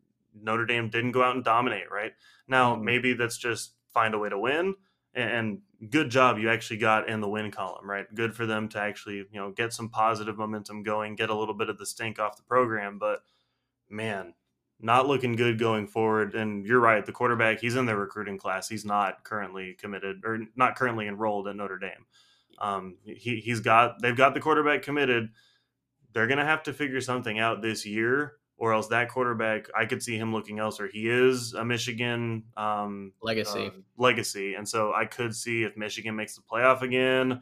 Notre Dame didn't go out and dominate. Right now, mm-hmm. maybe that's just find a way to win and good job you actually got in the win column right good for them to actually you know get some positive momentum going get a little bit of the stink off the program but man not looking good going forward. And you're right the quarterback he's in their recruiting class. He's not currently committed or not currently enrolled at notre dame. Um, he, he's got they've got the quarterback committed. They're going to have to figure something out this year or else that quarterback, I could see him looking elsewhere. He is a Michigan um, legacy, uh, legacy, and so I could see if Michigan makes the playoff again.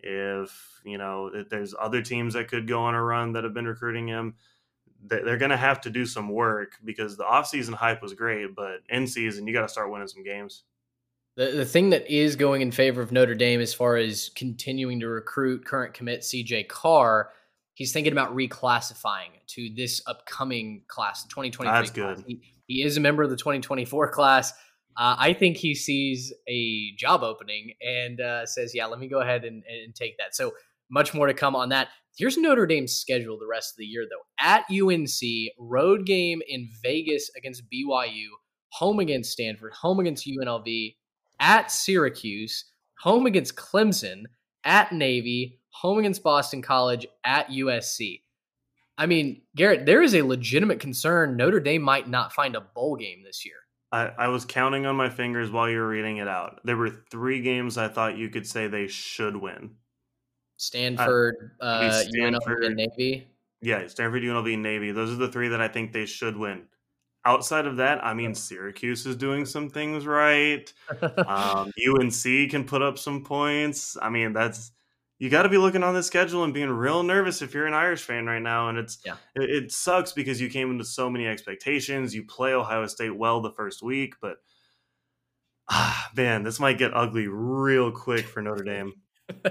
If you know, if there's other teams that could go on a run that have been recruiting him, they're going to have to do some work because the offseason hype was great, but in season you got to start winning some games. The, the thing that is going in favor of Notre Dame as far as continuing to recruit current commit CJ Carr he's thinking about reclassifying to this upcoming class, 2023. That's good. He, he, is a member of the 2024 class. Uh, I think he sees a job opening and uh, says, "Yeah, let me go ahead and, and take that." So much more to come on that. Here's Notre Dame's schedule the rest of the year, though. At UNC, road game in Vegas against BYU, home against Stanford, home against UNLV, at Syracuse, home against Clemson, at Navy, home against Boston College at USC. I mean, Garrett, there is a legitimate concern Notre Dame might not find a bowl game this year. I, I, was counting on my fingers while you were reading it out. There were three games I thought you could say they should win. Stanford, uh, uh Stanford UNLV, and Navy. Yeah, Stanford, UNLV, and Navy. Those are the three that I think they should win. Outside of that, I mean, Syracuse is doing some things right. [LAUGHS] um, UNC can put up some points. I mean, that's you got to be looking on the schedule and being real nervous if you're an Irish fan right now. And it's yeah. it, it, sucks because you came into so many expectations. You play Ohio State well the first week, but ah, [SIGHS] man, this might get ugly real quick for Notre Dame. [LAUGHS]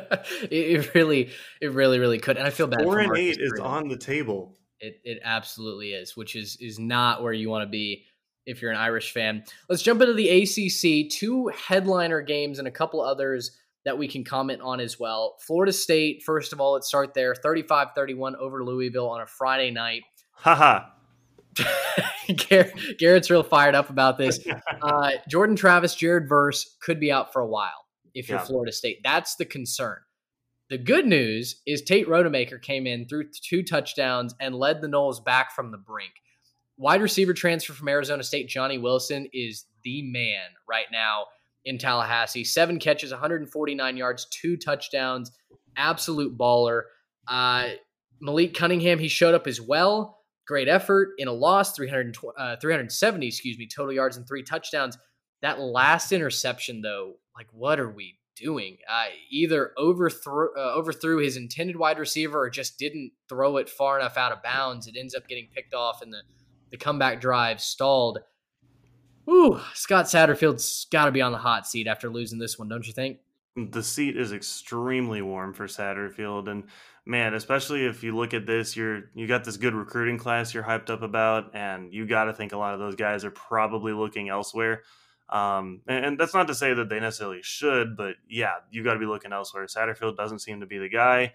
it, really, it really, really could. And I feel bad. Four and eight is on the table. It it absolutely is, which is is not where you want to be if you're an Irish fan. Let's jump into the ACC. Two headliner games and a couple others that we can comment on as well. Florida State, first of all, let's start there 35 31 over Louisville on a Friday night. Haha. [LAUGHS] Garrett's real fired up about this. [LAUGHS] Uh, Jordan Travis, Jared Verse could be out for a while if you're yeah. Florida State. That's the concern. The good news is Tate Rodemaker came in, threw two touchdowns, and led the Noles back from the brink. Wide receiver transfer from Arizona State, Johnny Wilson, is the man right now in Tallahassee. Seven catches, 149 yards, two touchdowns. Absolute baller. Uh, Malik Cunningham, he showed up as well, great effort in a loss, 300, uh, 370, excuse me, total yards and three touchdowns. That last interception, though, like, what are we doing? Uh, either overthrew, uh, overthrew his intended wide receiver or just didn't throw it far enough out of bounds. It ends up getting picked off, and the, the comeback drive stalled. Ooh, Scott Satterfield's got to be on the hot seat after losing this one, don't you think? The seat is extremely warm for Satterfield, and man, especially if you look at this, you're you got this good recruiting class you're hyped up about, and you got to think a lot of those guys are probably looking elsewhere. Um, and, and, that's not to say that they necessarily should, but yeah, you got to be looking elsewhere. Satterfield doesn't seem to be the guy.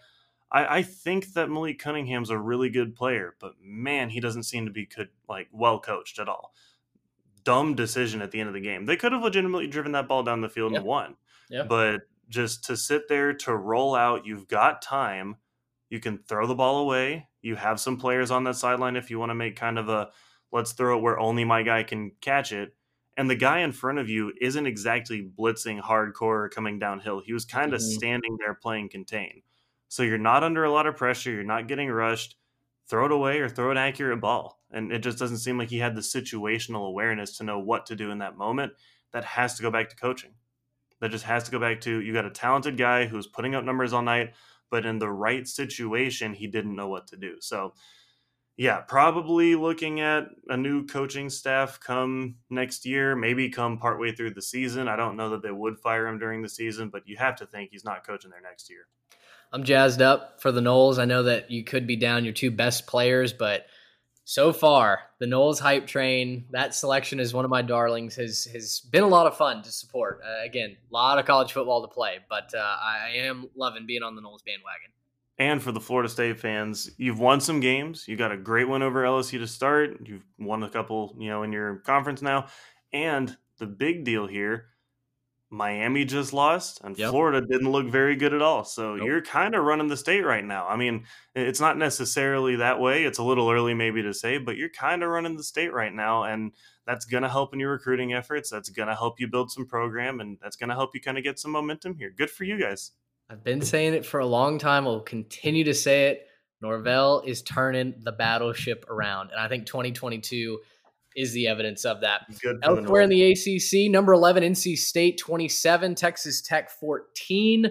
I, I, think that Malik Cunningham's a really good player, but man, he doesn't seem to be good, like well coached at all. Dumb decision at the end of the game. They could have legitimately driven that ball down the field and won. Yeah. But just to sit there to roll out, you've got time. You can throw the ball away. You have some players on that sideline if you want to make kind of a let's throw it where only my guy can catch it and the guy in front of you isn't exactly blitzing hardcore or coming downhill. He was kind of mm-hmm. standing there playing contain. So you're not under a lot of pressure. You're not getting rushed. Throw it away or throw an accurate ball. And it just doesn't seem like he had the situational awareness to know what to do in that moment. That has to go back to coaching. That just has to go back to you got a talented guy who's putting up numbers all night, but in the right situation, he didn't know what to do. So yeah, probably looking at a new coaching staff come next year, maybe come partway through the season. I don't know that they would fire him during the season, but you have to think he's not coaching there next year. I'm jazzed up for the Noles. I know that you could be down your two best players, but so far, the Noles hype train, that selection is one of my darlings, has has been a lot of fun to support. Uh, again, a lot of college football to play, but uh, I am loving being on the Noles bandwagon and for the Florida State fans, you've won some games. You got a great win over LSU to start. You've won a couple, you know, in your conference now. And the big deal here, Miami just lost and yep. Florida didn't look very good at all. So nope. you're kind of running the state right now. I mean, it's not necessarily that way. It's a little early maybe to say, but you're kind of running the state right now and that's going to help in your recruiting efforts. That's going to help you build some program and that's going to help you kind of get some momentum here. Good for you guys. I've been saying it for a long time. I'll continue to say it. Norvell is turning the battleship around. And I think 2022 is the evidence of that. Elsewhere in the ACC, number 11, NC State 27, Texas Tech 14.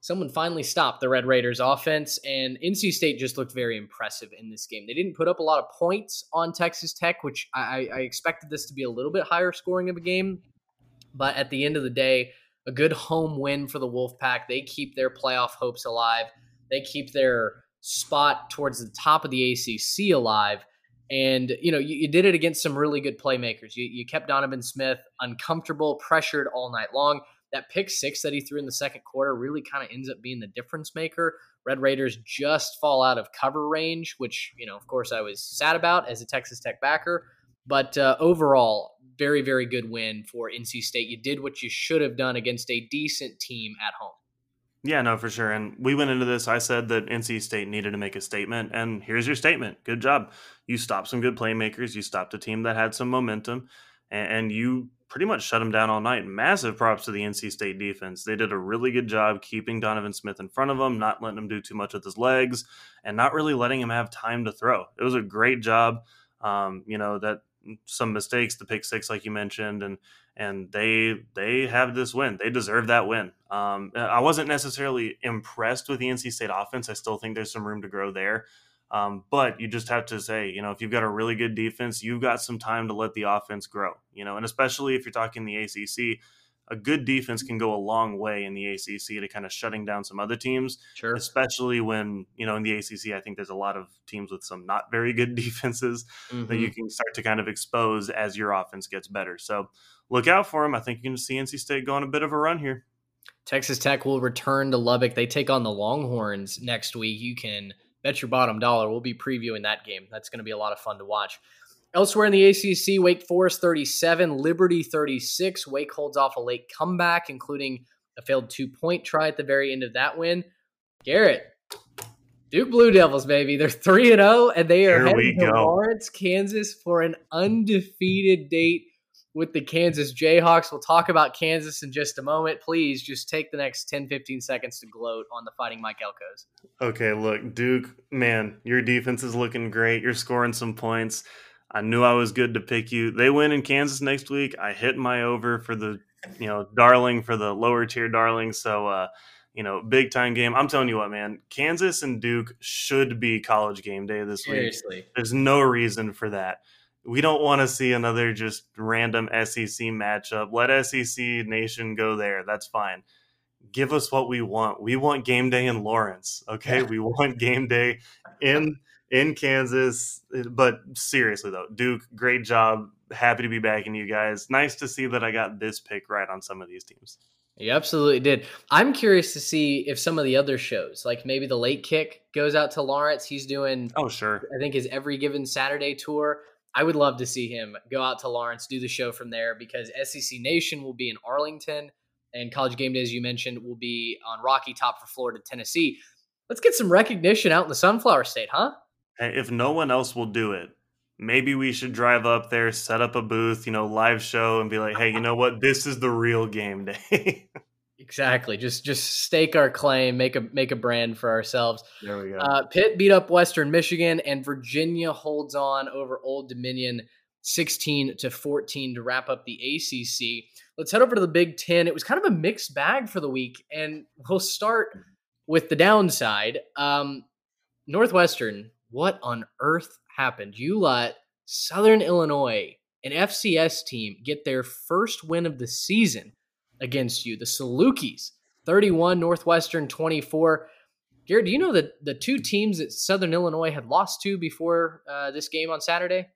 Someone finally stopped the Red Raiders offense, and NC State just looked very impressive in this game. They didn't put up a lot of points on Texas Tech, which I, I expected this to be a little bit higher scoring of a game. But at the end of the day, a good home win for the Wolfpack. They keep their playoff hopes alive. They keep their spot towards the top of the ACC alive. And, you know, you, you did it against some really good playmakers. You, you kept Donovan Smith uncomfortable, pressured all night long. That pick six that he threw in the second quarter really kind of ends up being the difference maker. Red Raiders just fall out of cover range, which, you know, of course, I was sad about as a Texas Tech backer. But uh, overall, very, very good win for NC State. You did what you should have done against a decent team at home. Yeah, no, for sure. And we went into this. I said that NC State needed to make a statement, and here's your statement. Good job. You stopped some good playmakers. You stopped a team that had some momentum, and you pretty much shut them down all night. Massive props to the NC State defense. They did a really good job keeping Donovan Smith in front of him, not letting him do too much with his legs, and not really letting him have time to throw. It was a great job. Um, you know that some mistakes, the pick six, like you mentioned, and and they they have this win. They deserve that win. Um, I wasn't necessarily impressed with the NC State offense. I still think there's some room to grow there. Um, but you just have to say, you know, if you've got a really good defense, you've got some time to let the offense grow. You know, and especially if you're talking the ACC, a good defense can go a long way in the ACC to kind of shutting down some other teams. Sure. Especially when, you know, in the ACC, I think there's a lot of teams with some not very good [LAUGHS] defenses mm-hmm. that you mm-hmm. can start to kind of expose as your offense gets better. So look out for them. I think you can see NC State go on a bit of a run here. Texas Tech will return to Lubbock. They take on the Longhorns next week. You can bet your bottom dollar. We'll be previewing that game. That's going to be a lot of fun to watch. Elsewhere in the ACC, Wake Forest 37, Liberty 36. Wake holds off a late comeback, including a failed two point try at the very end of that win. Garrett, Duke Blue Devils, baby. They're 3 and 0, and they are Here heading to Lawrence, Kansas for an undefeated date with the Kansas Jayhawks. We'll talk about Kansas in just a moment. Please just take the next 10, 15 seconds to gloat on the Fighting Mike Elkos. Okay, look, Duke, man, your defense is looking great. You're scoring some points. I knew I was good to pick you. They win in Kansas next week. I hit my over for the, you know, darling for the lower tier darling. So, uh, you know, big time game. I'm telling you what, man, Kansas and Duke should be college game day this Seriously. week. There's no reason for that. We don't want to see another just random SEC matchup. Let SEC Nation go there. That's fine. Give us what we want. We want game day in Lawrence. Okay, we want game day in in Kansas. But seriously though, Duke, great job. Happy to be backing you guys. Nice to see that I got this pick right on some of these teams. You absolutely did. I'm curious to see if some of the other shows, like maybe the late kick, goes out to Lawrence. He's doing, Oh sure. I think, his every given Saturday tour. I would love to see him go out to Lawrence, do the show from there because SEC Nation will be in Arlington and College Game Day, as you mentioned, will be on Rocky Top for Florida, Tennessee. Let's get some recognition out in the Sunflower State, huh? Hey, if no one else will do it, maybe we should drive up there, set up a booth, you know, live show, and be like, hey, you know what? This is the real game day. [LAUGHS] Exactly. Just just stake our claim, make a make a brand for ourselves. there we go. Uh, Pitt beat up Western Michigan, and Virginia holds on over Old Dominion, sixteen to fourteen to wrap up the ACC. Let's head over to the Big Ten. It was kind of a mixed bag for the week, and we'll start with the downside. Um, Northwestern, what on earth happened? You let Southern Illinois, an FCS team, get their first win of the season against you. The Salukis, 31, Northwestern 24. Garrett, do you know that the two teams that Southern Illinois had lost to before uh, this game on Saturday?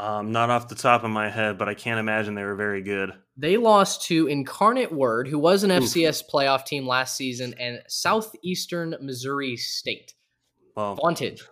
um, not off the top of my head, but I can't imagine they were very good. They lost to Incarnate Word, who was an FCS playoff team last season, and Southeastern Missouri State. Well, Vaunted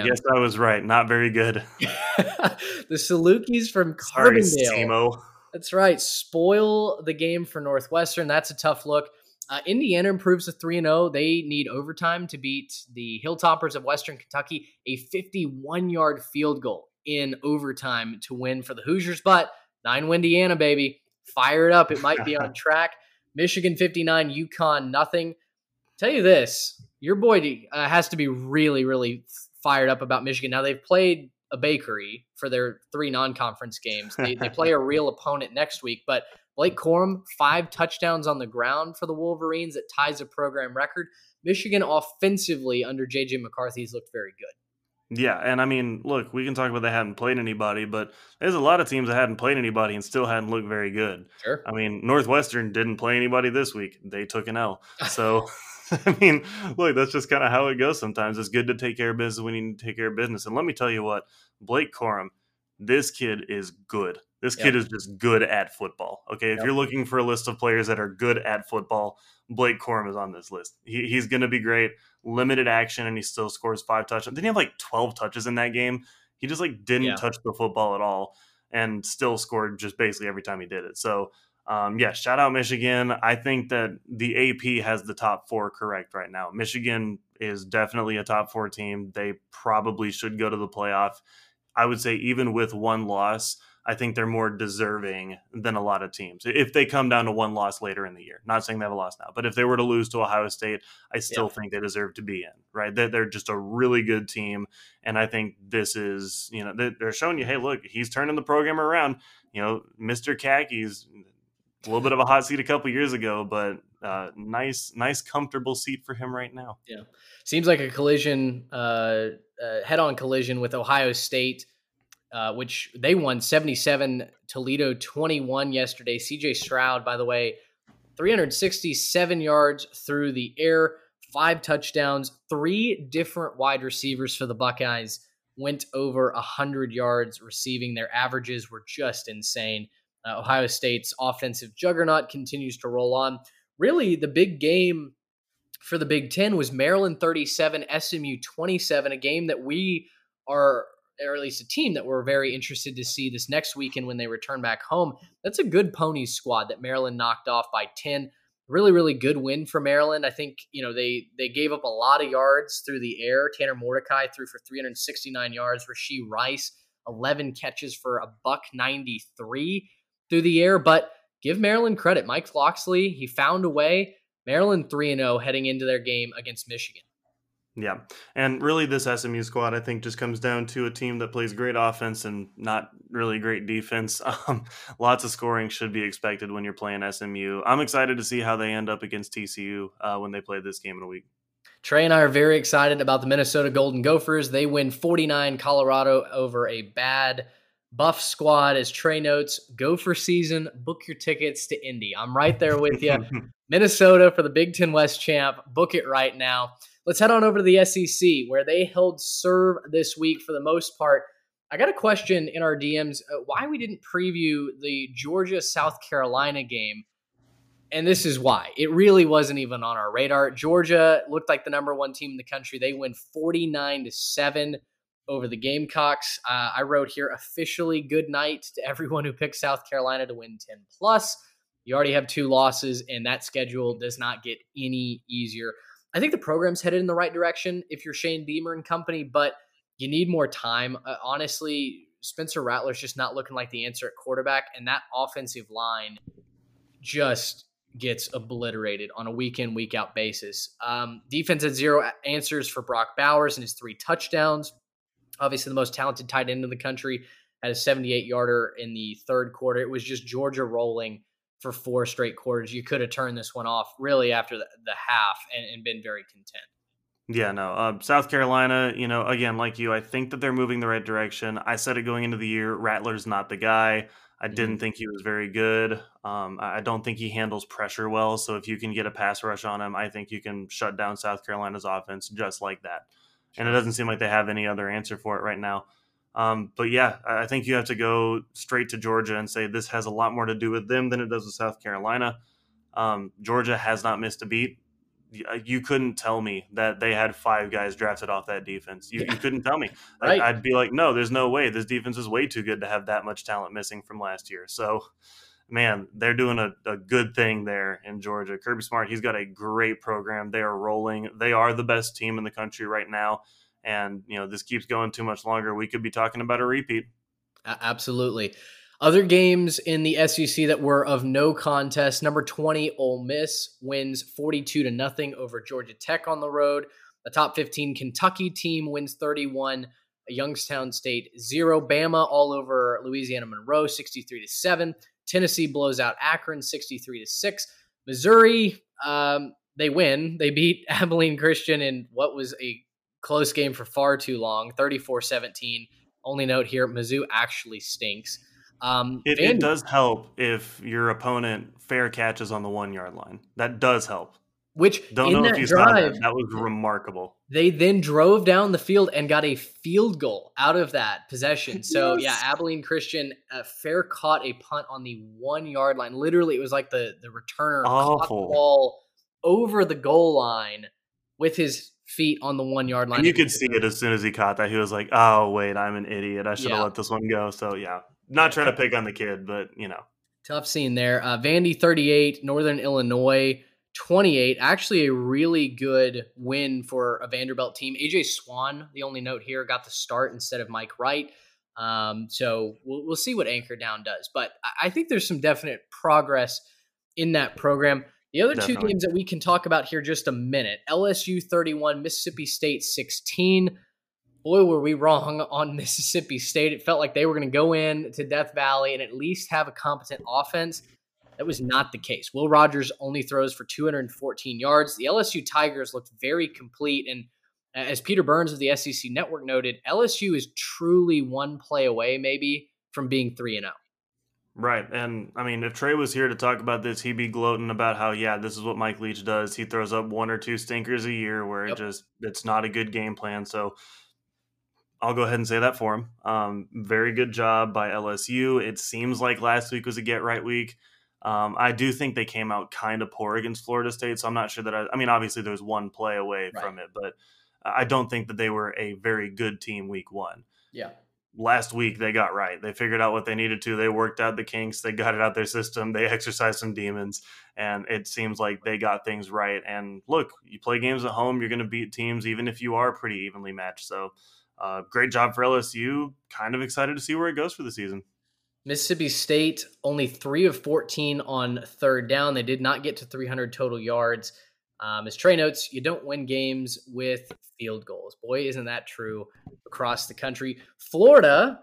I guess I was right. Not very good. [LAUGHS] the Salukis from Sorry, Carbondale. SEMO. That's right. Spoil the game for Northwestern. That's a tough look. Uh, Indiana improves to 3 0. They need overtime to beat the Hilltoppers of Western Kentucky, a 51 yard field goal in overtime to win for the Hoosiers. But nine Indiana, baby. Fire it up. It might be on [LAUGHS] track. Michigan 59, UConn nothing. Tell you this, your boy uh, has to be really, really fired up about Michigan. Now, they've played a bakery for their three non-conference games. They, they play a [LAUGHS] real opponent next week, but Blake Corum five touchdowns on the ground for the Wolverines that ties a program record. Michigan offensively under JJ McCarthy's looked very good. Yeah, and I mean, look, we can talk about they hadn't played anybody, but there's a lot of teams that hadn't played anybody and still hadn't looked very good. Sure. I mean, Northwestern didn't play anybody this week. They took an L. [LAUGHS] So, [LAUGHS] I mean, look, that's just kind of how it goes sometimes. It's good to take care of business when you need to take care of business. And let me tell you what, Blake Corum, this kid is good. This Yep. kid is just good at football. Okay. If Yep. you're looking for a list of players that are good at football, Blake Corum is on this list. He, he's going to be great. Limited action, and he still scores five touchdowns. Didn't he have like 12 touches in that game? He just like didn't Yeah. touch the football at all and still scored just basically every time he did it. So, um, yeah, shout out Michigan. I think that the AP has the top four correct right now. Michigan is definitely a top four team. They probably should go to the playoff. I would say, even with one loss, I think they're more deserving than a lot of teams. If they come down to one loss later in the year, not saying they have a loss now, but if they were to lose to Ohio State, I still Yeah. think they deserve to be in, right? They're, they're just a really good team. And I think this is, you know, they- they're showing you, hey, look, he's turning the program around. You know, Mr. Khakis, a little bit of a hot seat a couple years ago, but uh, nice, nice, comfortable seat for him right now. Yeah, seems like a collision, uh, uh, head-on collision with Ohio State, uh, which they won 77, Toledo 21 yesterday. CJ Stroud, by the way, 367 yards through the air, five touchdowns, three different wide receivers for the Buckeyes went over 100 yards receiving. Their averages were just insane. Uh, Ohio State's offensive juggernaut continues to roll on. Really, the big game for the Big Ten was Maryland 37, SMU 27, a game that we are, or at least a team that we're very interested to see this next weekend when they return back home. That's a good ponies squad that Maryland knocked off by 10. Really, really good win for Maryland. I think, you know, they they gave up a lot of yards through the air. Tanner Mordecai threw for 369 yards. Rashee Rice, 11 catches for a buck 93. Through the air, but give Maryland credit. Mike Locksley, he found a way. Maryland 3 0 heading into their game against Michigan. Yeah. And really, this SMU squad, I think, just comes down to a team that plays great offense and not really great defense. [LAUGHS] Um, lots of scoring should be expected when you're playing SMU. I'm excited to see how they end up against TCU uh, when they play this game in a week. Trey and I are very excited about the Minnesota Golden Gophers. They win 49 Colorado over a bad Buff squad. As Trey notes, go for season, book your tickets to Indy. I'm right there with you. [LAUGHS] Minnesota for the Big Ten West champ. Book it right now. Let's head on over to the SEC, where they held serve this week for the most part. I got a question in our DMs uh, why we didn't preview the Georgia South Carolina game. And this is why. It really wasn't even on our radar. Georgia looked like the number one team in the country. They win 49 to 7 over the Gamecocks. Uh, I wrote here officially good night to everyone who picked South Carolina to win 10 plus. You already have two losses, and that schedule does not get any easier. I think the program's headed in the right direction if you're Shane Beamer and company, but you need more time. Uh, honestly, Spencer Rattler's just not looking like the answer at quarterback, and that offensive line just gets obliterated on a week in, week out basis. Um, defense had zero answers for Brock Bowers and his three touchdowns. Obviously, the most talented tight end in the country had a 78 yarder in the third quarter. It was just Georgia rolling for four straight quarters. You could have turned this one off really after the, the half and, and, been very content. Yeah, no. Uh, South Carolina, you know, again, like you, I think that they're moving the right direction. I said it going into the year. Rattler's not the guy. I mm-hmm. didn't think he was very good. Um, I don't think he handles pressure well. So if you can get a pass rush on him, I think you can shut down South Carolina's offense just like that. And it doesn't seem like they have any other answer for it right now. Um, but yeah, I think you have to go straight to Georgia and say this has a lot more to do with them than it does with South Carolina. Um, Georgia has not missed a beat. Uh, you couldn't tell me that they had five guys drafted off that defense. You, yeah. you couldn't tell me. right. I, I'd be like, no, there's no way. This defense is way too good to have that much talent missing from last year. So, man, they're doing a, a good thing there in Georgia. Kirby Smart, he's got a great program. They are rolling. They are the best team in the country right now and you know this keeps going too much longer, we could be talking about a repeat. Absolutely. Other games in the SEC that were of no contest. Number 20, Ole Miss wins 42 to nothing over Georgia Tech on the road. The top 15 Kentucky team wins 31. Youngstown State 0. Bama all over Louisiana Monroe 63 to 7. Tennessee blows out Akron 63 to 6. Missouri, um, they win. They beat [LAUGHS] Abilene Christian in what was a close game for far too long 34 17 only note here mizzou actually stinks um, it, it, does help if your opponent fair catches on the one yard line that does help which don't know if you drive, saw that that was remarkable they then drove down the field and got a field goal out of that possession so yes. yeah abilene christian uh, fair caught a punt on the one yard line literally it was like the the returner Awful. caught the ball over the goal line with his feet on the one yard line. And you could see it as soon as he caught that. He was like, "Oh wait, I'm an idiot. I should have yeah. let this one go." So yeah, not trying to pick on the kid, but you know, tough scene there. Uh, Vandy 38, Northern Illinois 28. Actually, a really good win for a Vanderbilt team. AJ Swann, the only note here, got the start instead of Mike Wright. Um, so we'll, we'll see what Anchor Down does, but I think there's some definite progress in that program. The other Definitely. two games that we can talk about here just a minute LSU 31, Mississippi State 16. Boy, were we wrong [LAUGHS] on Mississippi State. It felt like they were going to go in to Death Valley and at least have a competent offense. That was not the case. Will Rogers only throws for 214 yards. The LSU Tigers looked very complete. And as Peter Burns of the SEC Network noted, LSU is truly one play away, maybe, from being 3 0. Right. And I mean, if Trey was here to talk about this, he'd be gloating about how, yeah, this is what Mike Leach does. He throws up one or two stinkers a year where yep. it just, it's not a good game plan. So I'll go ahead and say that for him. Um, very good job by LSU. It seems like last week was a get right week. Um, I do think they came out kind of poor against Florida State. So I'm not sure that I, I mean, obviously there's one play away right. from it, but I don't think that they were a very good team week one. Yeah last week they got right. They figured out what they needed to. They worked out the kinks. They got it out their system. They [LAUGHS] exercised some demons, and it seems like they got things right. And look, you play games at home, you're going to beat teams, even if you are pretty evenly matched. So, uh, great job for LSU. Kind of excited to see where it goes for the season. Mississippi State only three of 14 on third down. They did not get to 300 total yards. Um, as Trey notes, you don't win games with field goals. Boy, isn't that true across the country. Florida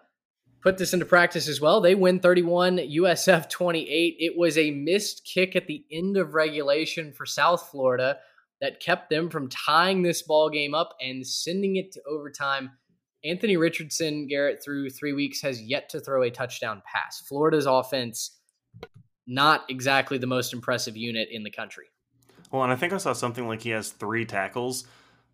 put this into practice as well. They win 31, USF 28. It was a missed kick at the end of regulation for South Florida that kept them from tying this ball game up and sending it to overtime. Anthony Richardson, Garrett, through three weeks, has yet to throw a touchdown pass. Florida's offense, not exactly the most impressive unit in the country. Well, and I think I saw something like he has three tackles.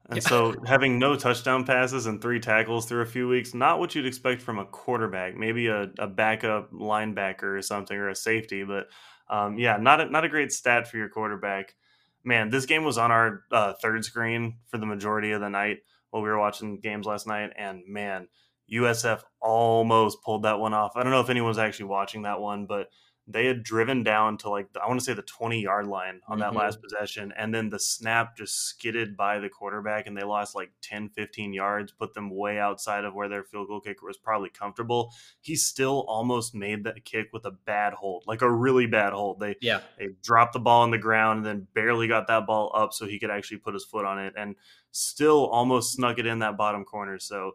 And yeah. so having no touchdown passes and three tackles through a few weeks, not what you'd expect from a quarterback, maybe a, a backup linebacker or something or a safety. But um, yeah, not a, not a great stat for your quarterback. Man, this game was on our uh, third screen for the majority of the night while we were watching games last night. And man, USF almost pulled that one off. I don't know if anyone was actually watching that one, but they had driven down to like I want to say the 20 yard line on that mm-hmm. last possession and then the snap just skidded by the quarterback and they lost like 10 15 yards put them way outside of where their field goal kicker was probably comfortable. He still almost made that kick with a bad hold like a really bad hold. They yeah. they dropped the ball on the ground and then barely got that ball up so he could actually put his foot on it and still almost snuck it in that bottom corner. So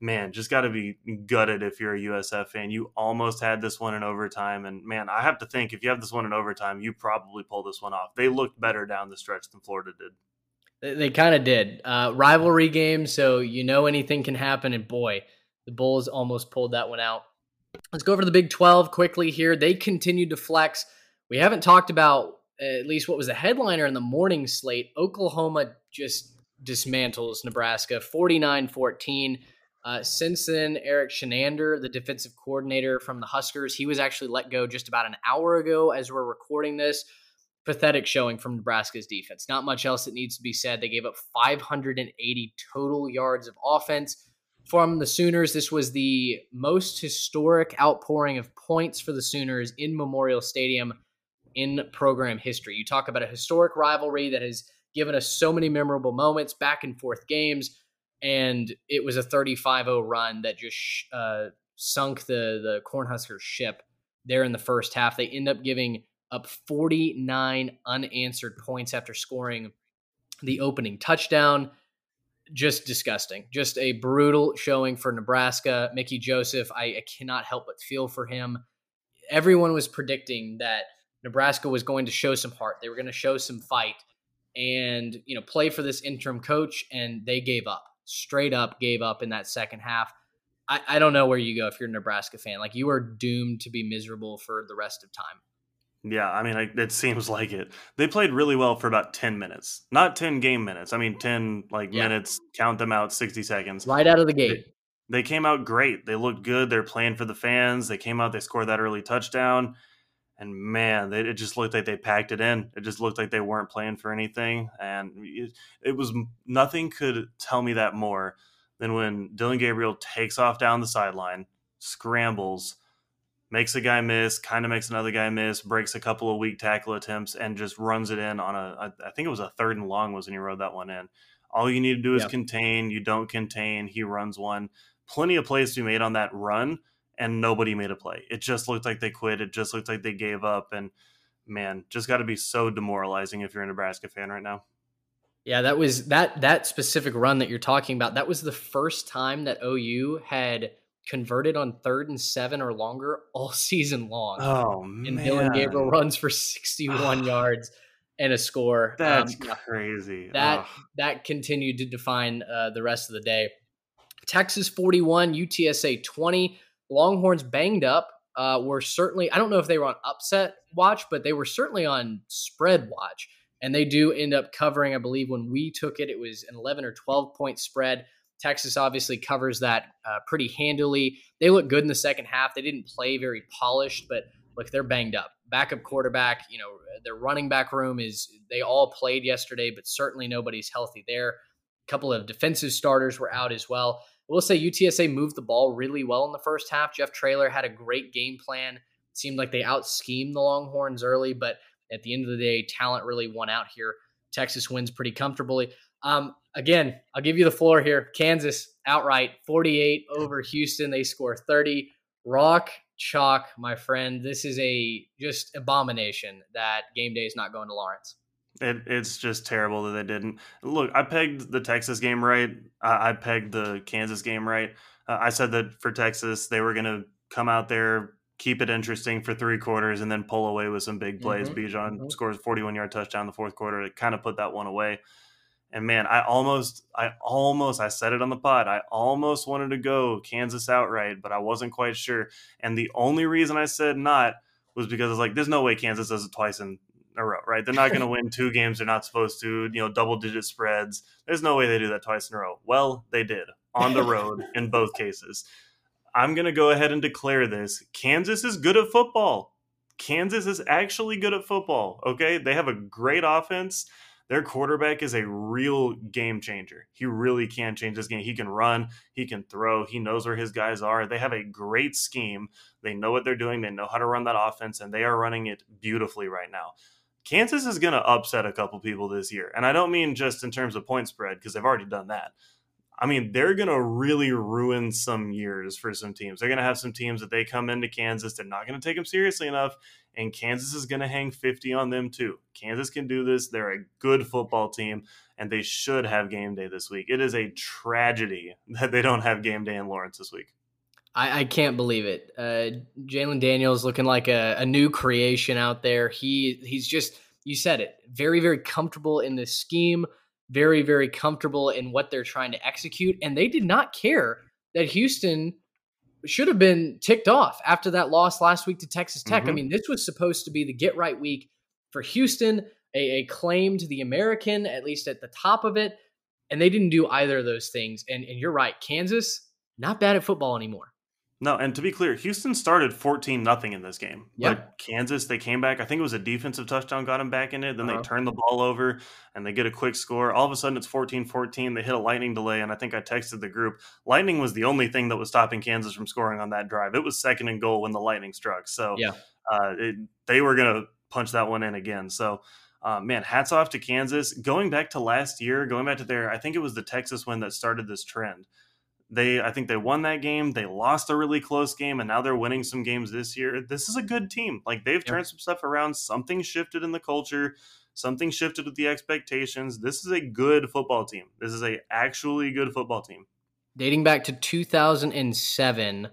man, just got to be gutted if you're a USF fan. You almost had this one in overtime. And man, I have to think if you have this one in overtime, you probably pull this one off. They looked better down the stretch than Florida did. They, they kind of did. Uh, rivalry game, so you know anything can happen. And boy, the Bulls almost pulled that one out. Let's go over to the Big 12 quickly here. They continued to flex. We haven't talked about at least what was the headliner in the morning slate. Oklahoma just dismantles Nebraska 49 14. Uh, since then, Erik Chinander, the defensive coordinator from the Huskers, he was actually let go just about an hour ago as we're recording this. Pathetic showing from Nebraska's defense. Not much else that needs to be said. They gave up 580 total yards of offense from the Sooners. This was the most historic outpouring of points for the Sooners in Memorial Stadium in program history. You talk about a historic rivalry that has given us so many memorable moments, back and forth games and it was a 35-0 run that just uh, sunk the the Cornhuskers ship there in the first half. They end up giving up 49 unanswered points after scoring the opening touchdown. Just disgusting. Just a brutal showing for Nebraska. Mickey Joseph, I, I cannot help but feel for him. Everyone was predicting that Nebraska was going to show some heart. They were going to show some fight and you know play for this interim coach and they gave up straight up gave up in that second half. I, I don't know where you go if you're a Nebraska fan. Like you are doomed to be miserable for the rest of time. Yeah, I mean, I, it seems [LAUGHS] like it. They played really well for about 10 minutes. Not 10 game minutes. I mean, 10 like yeah. minutes, count them out 60 seconds. Right out of the gate. They, they came out great. They looked good. They're playing for the fans. They came out, they scored that early touchdown. And man, they, it just looked like they packed it in. It just looked like they weren't playing for anything. And it, it was nothing could tell me that more than when Dillon Gabriel takes off down the sideline, scrambles, makes a guy miss, kind of makes another guy miss, breaks a couple of weak tackle attempts, and just runs it in on a. I think it was a third and long was when he rode that one in. All you need to do is yep. contain. You don't contain. He runs one. Plenty of plays to be made on that run and nobody made a play. It just looked like they quit. It just looked like they gave up. And man, just got to be so demoralizing if you're a Nebraska fan right now. Yeah, that was that that specific run that you're talking about. That was the first time that OU had converted on third and seven or longer all [LAUGHS] season long. Oh and man! And Dillon Gabriel runs for 61 [SIGHS] yards and a score. That's um, crazy. That oh. that continued to define uh, the rest of the day. Texas 41, UTSA 20. Longhorns banged up uh, were certainly, I don't know if they were on upset watch, but they were certainly on spread watch. And they do end up covering, I believe, when we took it, it was an 11 or 12 point spread. Texas obviously covers that uh, pretty handily. They look good in the second half. They didn't play very polished, but look, they're banged up. Backup quarterback, you know, their running back room is, they all played yesterday, but certainly nobody's healthy there. A couple of defensive starters were out as well. Will say UTSA moved the ball really well in the first half. Jeff Traylor had a great game plan. It seemed like they out schemed the Longhorns early, but at the end of the day, talent really won out here. Texas wins pretty comfortably. Um, again, I'll give you the floor here. Kansas outright 48 over Houston. They score 30. Rock Chalk, my friend, this is a just abomination that game day is not going to Lawrence. It, it's just terrible that they didn't. Look, I pegged the Texas game right. I, I pegged the Kansas game right. Uh, I said that for Texas, they were going to come out there, keep it interesting for three quarters, and then pull away with some big plays. mm hmm Bijan mm-hmm. scores 41 yard touchdown in the fourth quarter to kind of put that one away. And man, I almost, I almost, I said it on the pod. I almost wanted to go Kansas outright, but I wasn't quite sure. And the only reason I said not was because I was like, there's no way Kansas does it twice in a row, right? They're not going to win two games they're not supposed to, you know, double digit spreads. There's no way they do that twice in a row. Well, they did on the road [LAUGHS] in both cases. I'm going to go ahead and declare this Kansas is good at football. Kansas is actually good at football. Okay. They have a great offense. Their quarterback is a real game changer. He really can change this game. He can run, he can throw, he knows where his guys are. They have a great scheme. They know what they're doing, they know how to run that offense, and they are running it beautifully right now. Kansas is going to upset a couple people this year. And I don't mean just in terms of point spread, because they've already done that. I mean, they're going to really ruin some years for some teams. They're going to have some teams that they come into Kansas, they're not going to take them seriously enough, and Kansas is going to hang 50 on them too. Kansas can do this. They're a good football team, and they should have game day this week. It is a tragedy [LAUGHS] that they don't have game day in Lawrence this week. I, I can't believe it. Uh, Jalon Daniels looking like a, a new creation out there. He he's just you said it very very comfortable in this scheme very, very comfortable in what they're trying to execute. And they did not care that Houston should have been ticked off after that loss last week to Texas Tech. Mm-hmm. I mean, this was supposed to be the get right week for Houston, a, a, claim to the American, at least at the top of it. And they didn't do either of those things. And, and you're right, Kansas, not bad at football anymore. No, and to be clear, Houston started 14 nothing in this game. Yeah. But Kansas, they came back. I think it was a defensive touchdown got them back in it. Then uh-huh. they turned the ball over and they get a quick score. All of a sudden it's 14-14. They hit a lightning delay and I think I texted the group. Lightning was the only thing that was stopping Kansas from scoring on that drive. It was second and goal when the lightning struck. So yeah. Uh, it, they were going to punch that one in again. So uh, man, hats off to Kansas. Going back to last year, going back to their, I think it was the Texas one that started this trend they, I think they won that game. They lost a really close game, and now they're winning some games this year. This is a good team. Like they've turned some stuff around. Something shifted in the culture. Something shifted with the expectations. This is a good football team. This is a actually good football team. Dating back to 2007,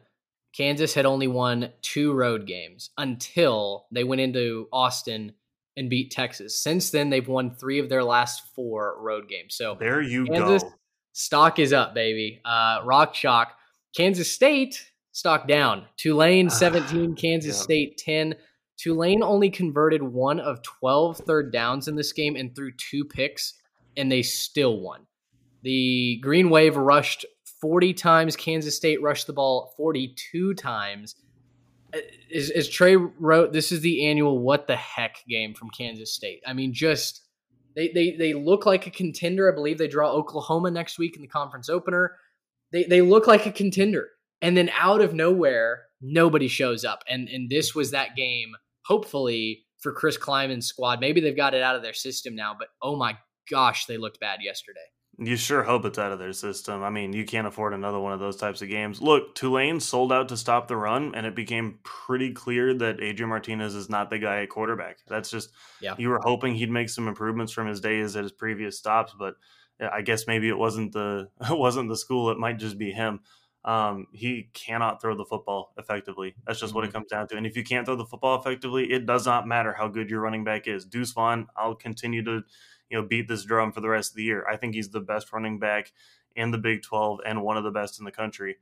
Kansas had only won two road games until they went into Austin and beat Texas. Since then, they've won three of their last four road games. So there you Kansas, go stock is up, baby. Uh, Rock Chalk. Kansas State stock down. Tulane 17, Kansas yeah. State 10. Tulane only converted one of 12 third downs in this game and threw two picks, and they still won. The Green Wave rushed 40 times. Kansas State rushed the ball 42 times. Uh, as, as Trey wrote, this is the annual what the heck game from Kansas State. I mean, just they, they they look like a contender. I believe they draw Oklahoma next week in the conference opener. They they look like a contender. And then out of nowhere, nobody shows up. And and this was that game, hopefully, for Chris Klieman's squad. Maybe they've got it out of their system now, but oh my gosh, they looked bad yesterday. You sure hope it's out of their system. I mean, you can't afford another one of those types of games. Look, Tulane sold out to stop the run, and it became pretty clear that Adrian Martinez is not the guy at quarterback. That's just, yeah. you were hoping he'd make some improvements from his days at his previous stops, but I guess maybe it wasn't the [LAUGHS] it wasn't the school. It might just be him. Um, he cannot throw the football effectively. That's just mm-hmm. what it mm-hmm. comes down to. And if you can't throw the football effectively, it does not matter how good your running back is. Deuce Vaughn, I'll continue to you know beat this drum for the rest of the year. I think he's the best running back in the Big 12 and one of the best in the country.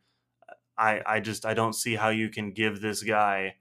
I I just I don't see how you can give this guy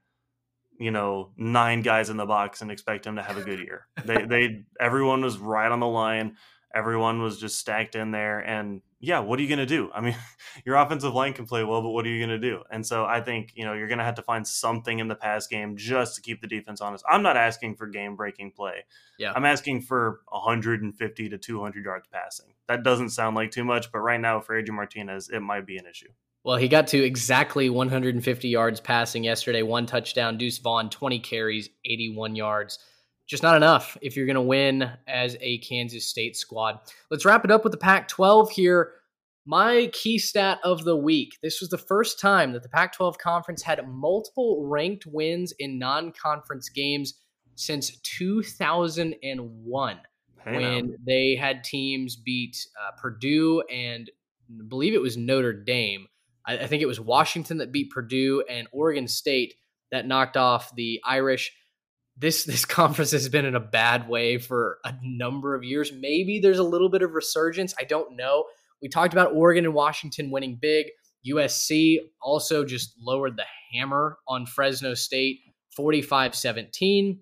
you know nine guys in the box and expect him to have a good year. they they [LAUGHS] everyone was right on the line. Everyone was just stacked in there and yeah, what are you going to do? I mean, [LAUGHS] your offensive line can play well, but what are you going to do? And so I think, you know, you're going to have to find something in the pass game just to keep the defense honest. I'm not asking for game breaking play. Yeah. I'm asking for 150 to 200 yards passing. That doesn't sound like too much, but right now for Adrian Martinez, it might be an issue. Well, he got to exactly 150 yards passing yesterday, one touchdown. Deuce Vaughn, 20 carries, 81 yards just not enough if you're going to win as a Kansas State squad. Let's wrap it up with the Pac 12 here. My key stat of the week. This was the first time that the Pac 12 conference had multiple ranked wins in non conference games since 2001 Hey, when they had teams beat uh, Purdue and I believe it was Notre Dame. I, I think it was Washington that beat Purdue and Oregon State that knocked off the Irish. This this [LAUGHS] conference has been in a bad way for a number of years. Maybe there's a little bit of resurgence. I don't know. We talked about Oregon and Washington winning big. USC also just lowered the hammer on Fresno State 45 17.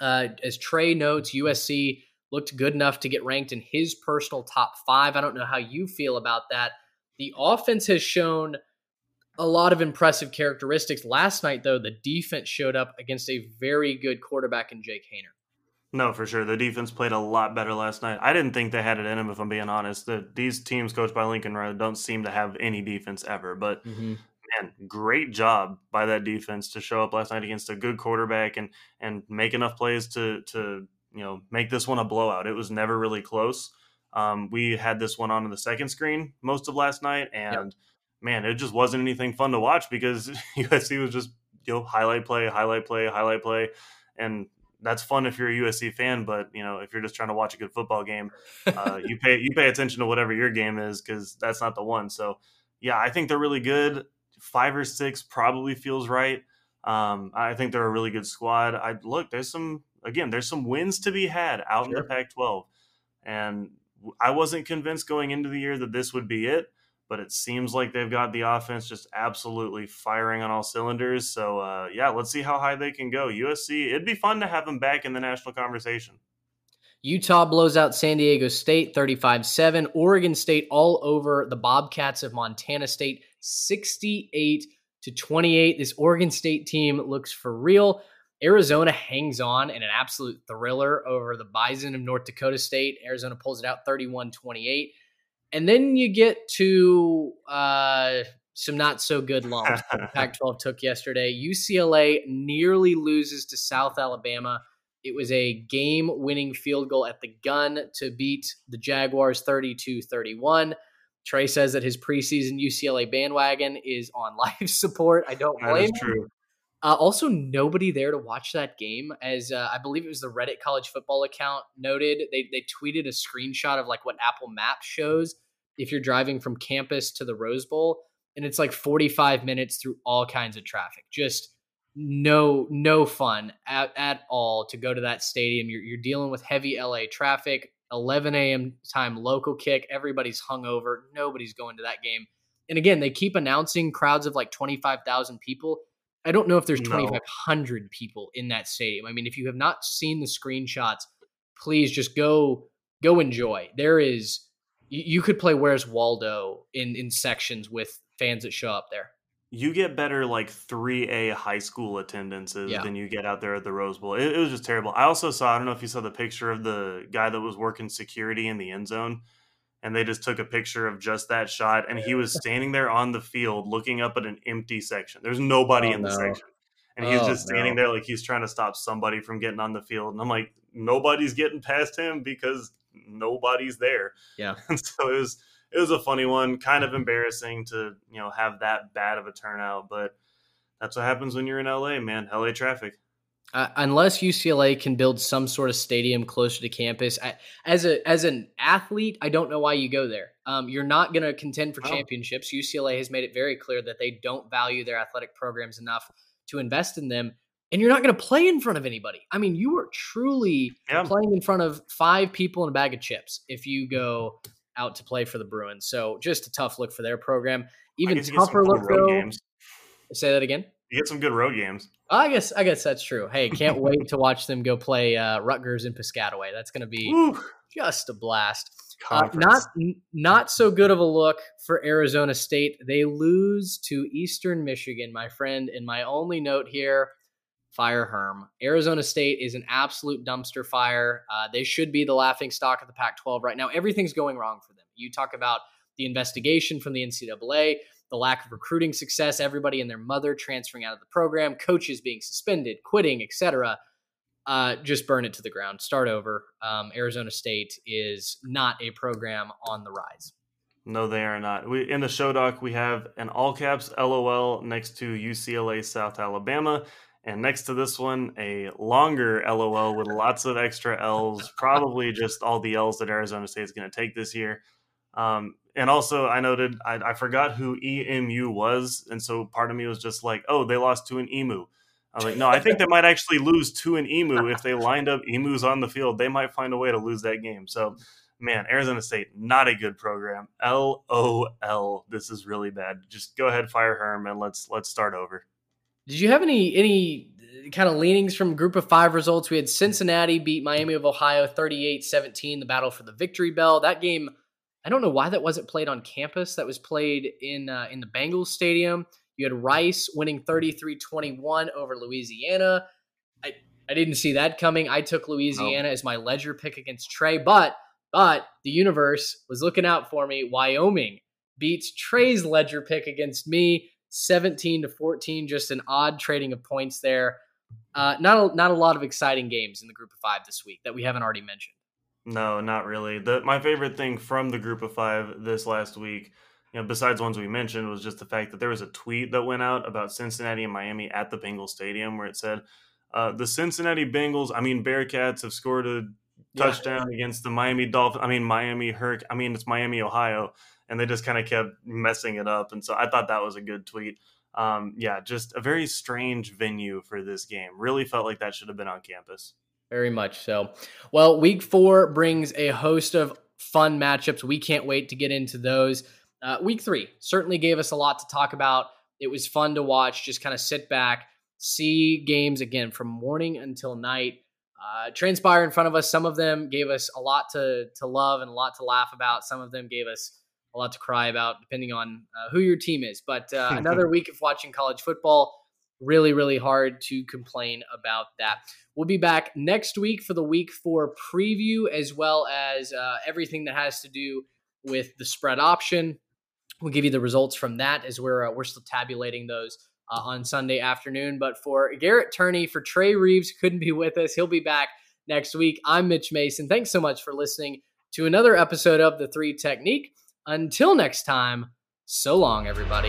Uh, as Trey notes, USC looked good enough to get ranked in his personal top five. I don't know how you feel about that. The offense has shown a lot of impressive characteristics. Last night, though, the defense showed up against a very good quarterback in Jake Haener. No, for sure. The defense played a lot better last night. I didn't think they had it in them, if I'm being honest. The, these teams coached by Lincoln Riley don't seem to have any defense ever. But Mm-hmm. man, great job by that defense to show up last night against a good quarterback and and make enough plays to to you know make this one a blowout. It was never really close. Um, we had this one on the second screen most of last night, and man, it just wasn't anything fun to watch because [LAUGHS] USC was just you know highlight play, highlight play, highlight play, and that's fun if you're a USC fan. But you know if you're just trying to watch a good football game, uh, [LAUGHS] you pay you pay attention to whatever your game is because that's not the one. So yeah, I think they're really good. Five or six probably feels right. Um, I think they're a really good squad. I look, there's some again, there's some wins to be had out in the Pac-12, and I wasn't convinced going into the year that this would be it. But it seems like they've got the offense just absolutely firing on all cylinders. So uh, yeah, let's see how high they can go. USC, it'd be fun to have them back in the national conversation. Utah blows out San Diego State 35 7. Oregon State all over the Bobcats of Montana State 68 to 28. This Oregon State team looks for real. Arizona hangs on in an absolute thriller over the Bison of North Dakota State. Arizona pulls it out 31 28. And then you get to uh, some not so good that the [LAUGHS] Pac 12 took yesterday. UCLA nearly loses to South Alabama. It was a game winning field goal at the gun to beat the Jaguars 32 31. Trey says that his preseason UCLA bandwagon is on [LAUGHS] life support. I don't That blame is him. true. Uh, also, nobody there to watch that game, as uh, I believe it was the Reddit college football account noted. They they tweeted a screenshot of like what Apple Maps shows if you're driving from campus to the Rose Bowl, and it's like 45 minutes through all kinds of traffic. Just no no fun at, at all to go to that stadium. You're you're dealing with heavy LA traffic. 11 a.m. time local kick. Everybody's hungover. Nobody's going to that game. And again, they keep announcing crowds of like 25,000 people. I don't know if there's No. 2,500 people in that stadium. I mean, if you have not seen the screenshots, please just go go enjoy. There is you, you could play Where's Waldo in in sections with fans that show up there. you get better like 3A high school attendances Yeah. than you get out there at the Rose Bowl. It, it was just terrible. I also saw, I don't know if you saw the picture of the guy that was working security in the end zone, and they just took a picture of just that shot, and he was standing there on the field looking up at an empty section. There's nobody Oh, in the no. section. And he's Oh, just standing no. there like he's trying to stop somebody from getting on the field. And I'm like, nobody's getting past him because nobody's there. Yeah. [LAUGHS] And so it was it was a funny one, kind of embarrassing to, you know, have that bad of a turnout, but that's what happens when you're in LA, man. LA traffic. Uh, unless UCLA can build some sort of stadium closer to campus, I, as a as an athlete, I don't know why you go there. Um, you're not going to contend for No. championships. UCLA has made it very clear that they don't value their athletic programs enough to invest in them, and you're not going to play in front of anybody. I mean, you are truly Yeah. playing in front of five people and a bag of chips if you go out to play for the Bruins. So just a tough look for their program. Even tougher look though. games. Say that again. You get some good road games. I guess I guess that's true. Hey, can't [LAUGHS] wait to watch them go play uh, Rutgers in Piscataway. That's going to be Woo, just a blast. Uh, not not so good of a look for Arizona State. They lose to Eastern Michigan, my friend. And my only note here: fire Herm. Arizona State is an absolute dumpster fire. Uh, they should be the laughing stock of the Pac-12 right now. Everything's going wrong for them. You talk about the investigation from the NCAA, the lack of recruiting success, everybody and their mother transferring out of the program, coaches being suspended, quitting, etc uh, just burn it to the ground. Start over. Um, Arizona State is not a program on the rise. No, they are not. We in the show doc we have an all caps LOL next to UCLA South Alabama, and next to this one a longer LOL with lots of extra L's, probably just all the L's that Arizona State is going to take this year. Um, and also, I noted I, I, forgot who EMU was, and so part of me was just like, "Oh, they lost to an emu." I was like, "No, I think they might actually lose to an emu if they lined up emus on the field. They might find a way to lose that game." So, man, Arizona State not a good program. L O L. This is really bad. Just go ahead, fire Herm, and let's let's start over. Did you have any any kind of leanings from group of five results? We had Cincinnati beat Miami of Ohio 38-17, the battle for the victory bell. That game I don't know why that wasn't played on campus. That was played in uh, in the Bengals stadium. You had Rice winning 33-21 over Louisiana. I, I didn't see that coming. I took Louisiana as my ledger pick against Trey, but but the universe was looking out for me. Wyoming beats Trey's ledger pick against me, 17 to 14, just an odd trading of points there. Uh, not a, not a lot of exciting games in the group of five this week that we haven't already mentioned. No, not really. The my favorite thing from the group of five this last week, you know, besides ones we mentioned, was just the fact that there was a tweet that went out about Cincinnati and Miami at the Bengals Stadium where it said, uh, "The Cincinnati Bengals, I mean Bearcats, have scored a touchdown yeah. against the Miami Dolphins. I mean Miami Hurk. I mean it's Miami, Ohio." And they just kind of kept messing it up, and so I thought that was a good tweet. Um, yeah, just a very strange venue for this game. Really felt like that should have been on campus. Very much so. Well, week four brings a host of fun matchups. We can't wait to get into those. Uh, week three certainly gave us a lot to talk about. It was fun to watch, just kind of sit back, see games again from morning until night. Uh, transpire in front of us. Some of them gave us a lot to to love and a lot to laugh about. Some of them gave us a lot to cry about, depending on uh, who your team is. But uh, [LAUGHS] another week of watching college football really, really hard to complain about that. We'll be back next week for the week four preview, as well as uh, everything that has to do with the spread option. We'll give you the results from that as we're uh, we're still tabulating those uh, on Sunday afternoon. But for Garrett Turney, for Trey Reeves, couldn't be with us. He'll be back next week. I'm Mitch Mason. Thanks so much for listening to another episode of the Three Technique. Until next time, so long, everybody.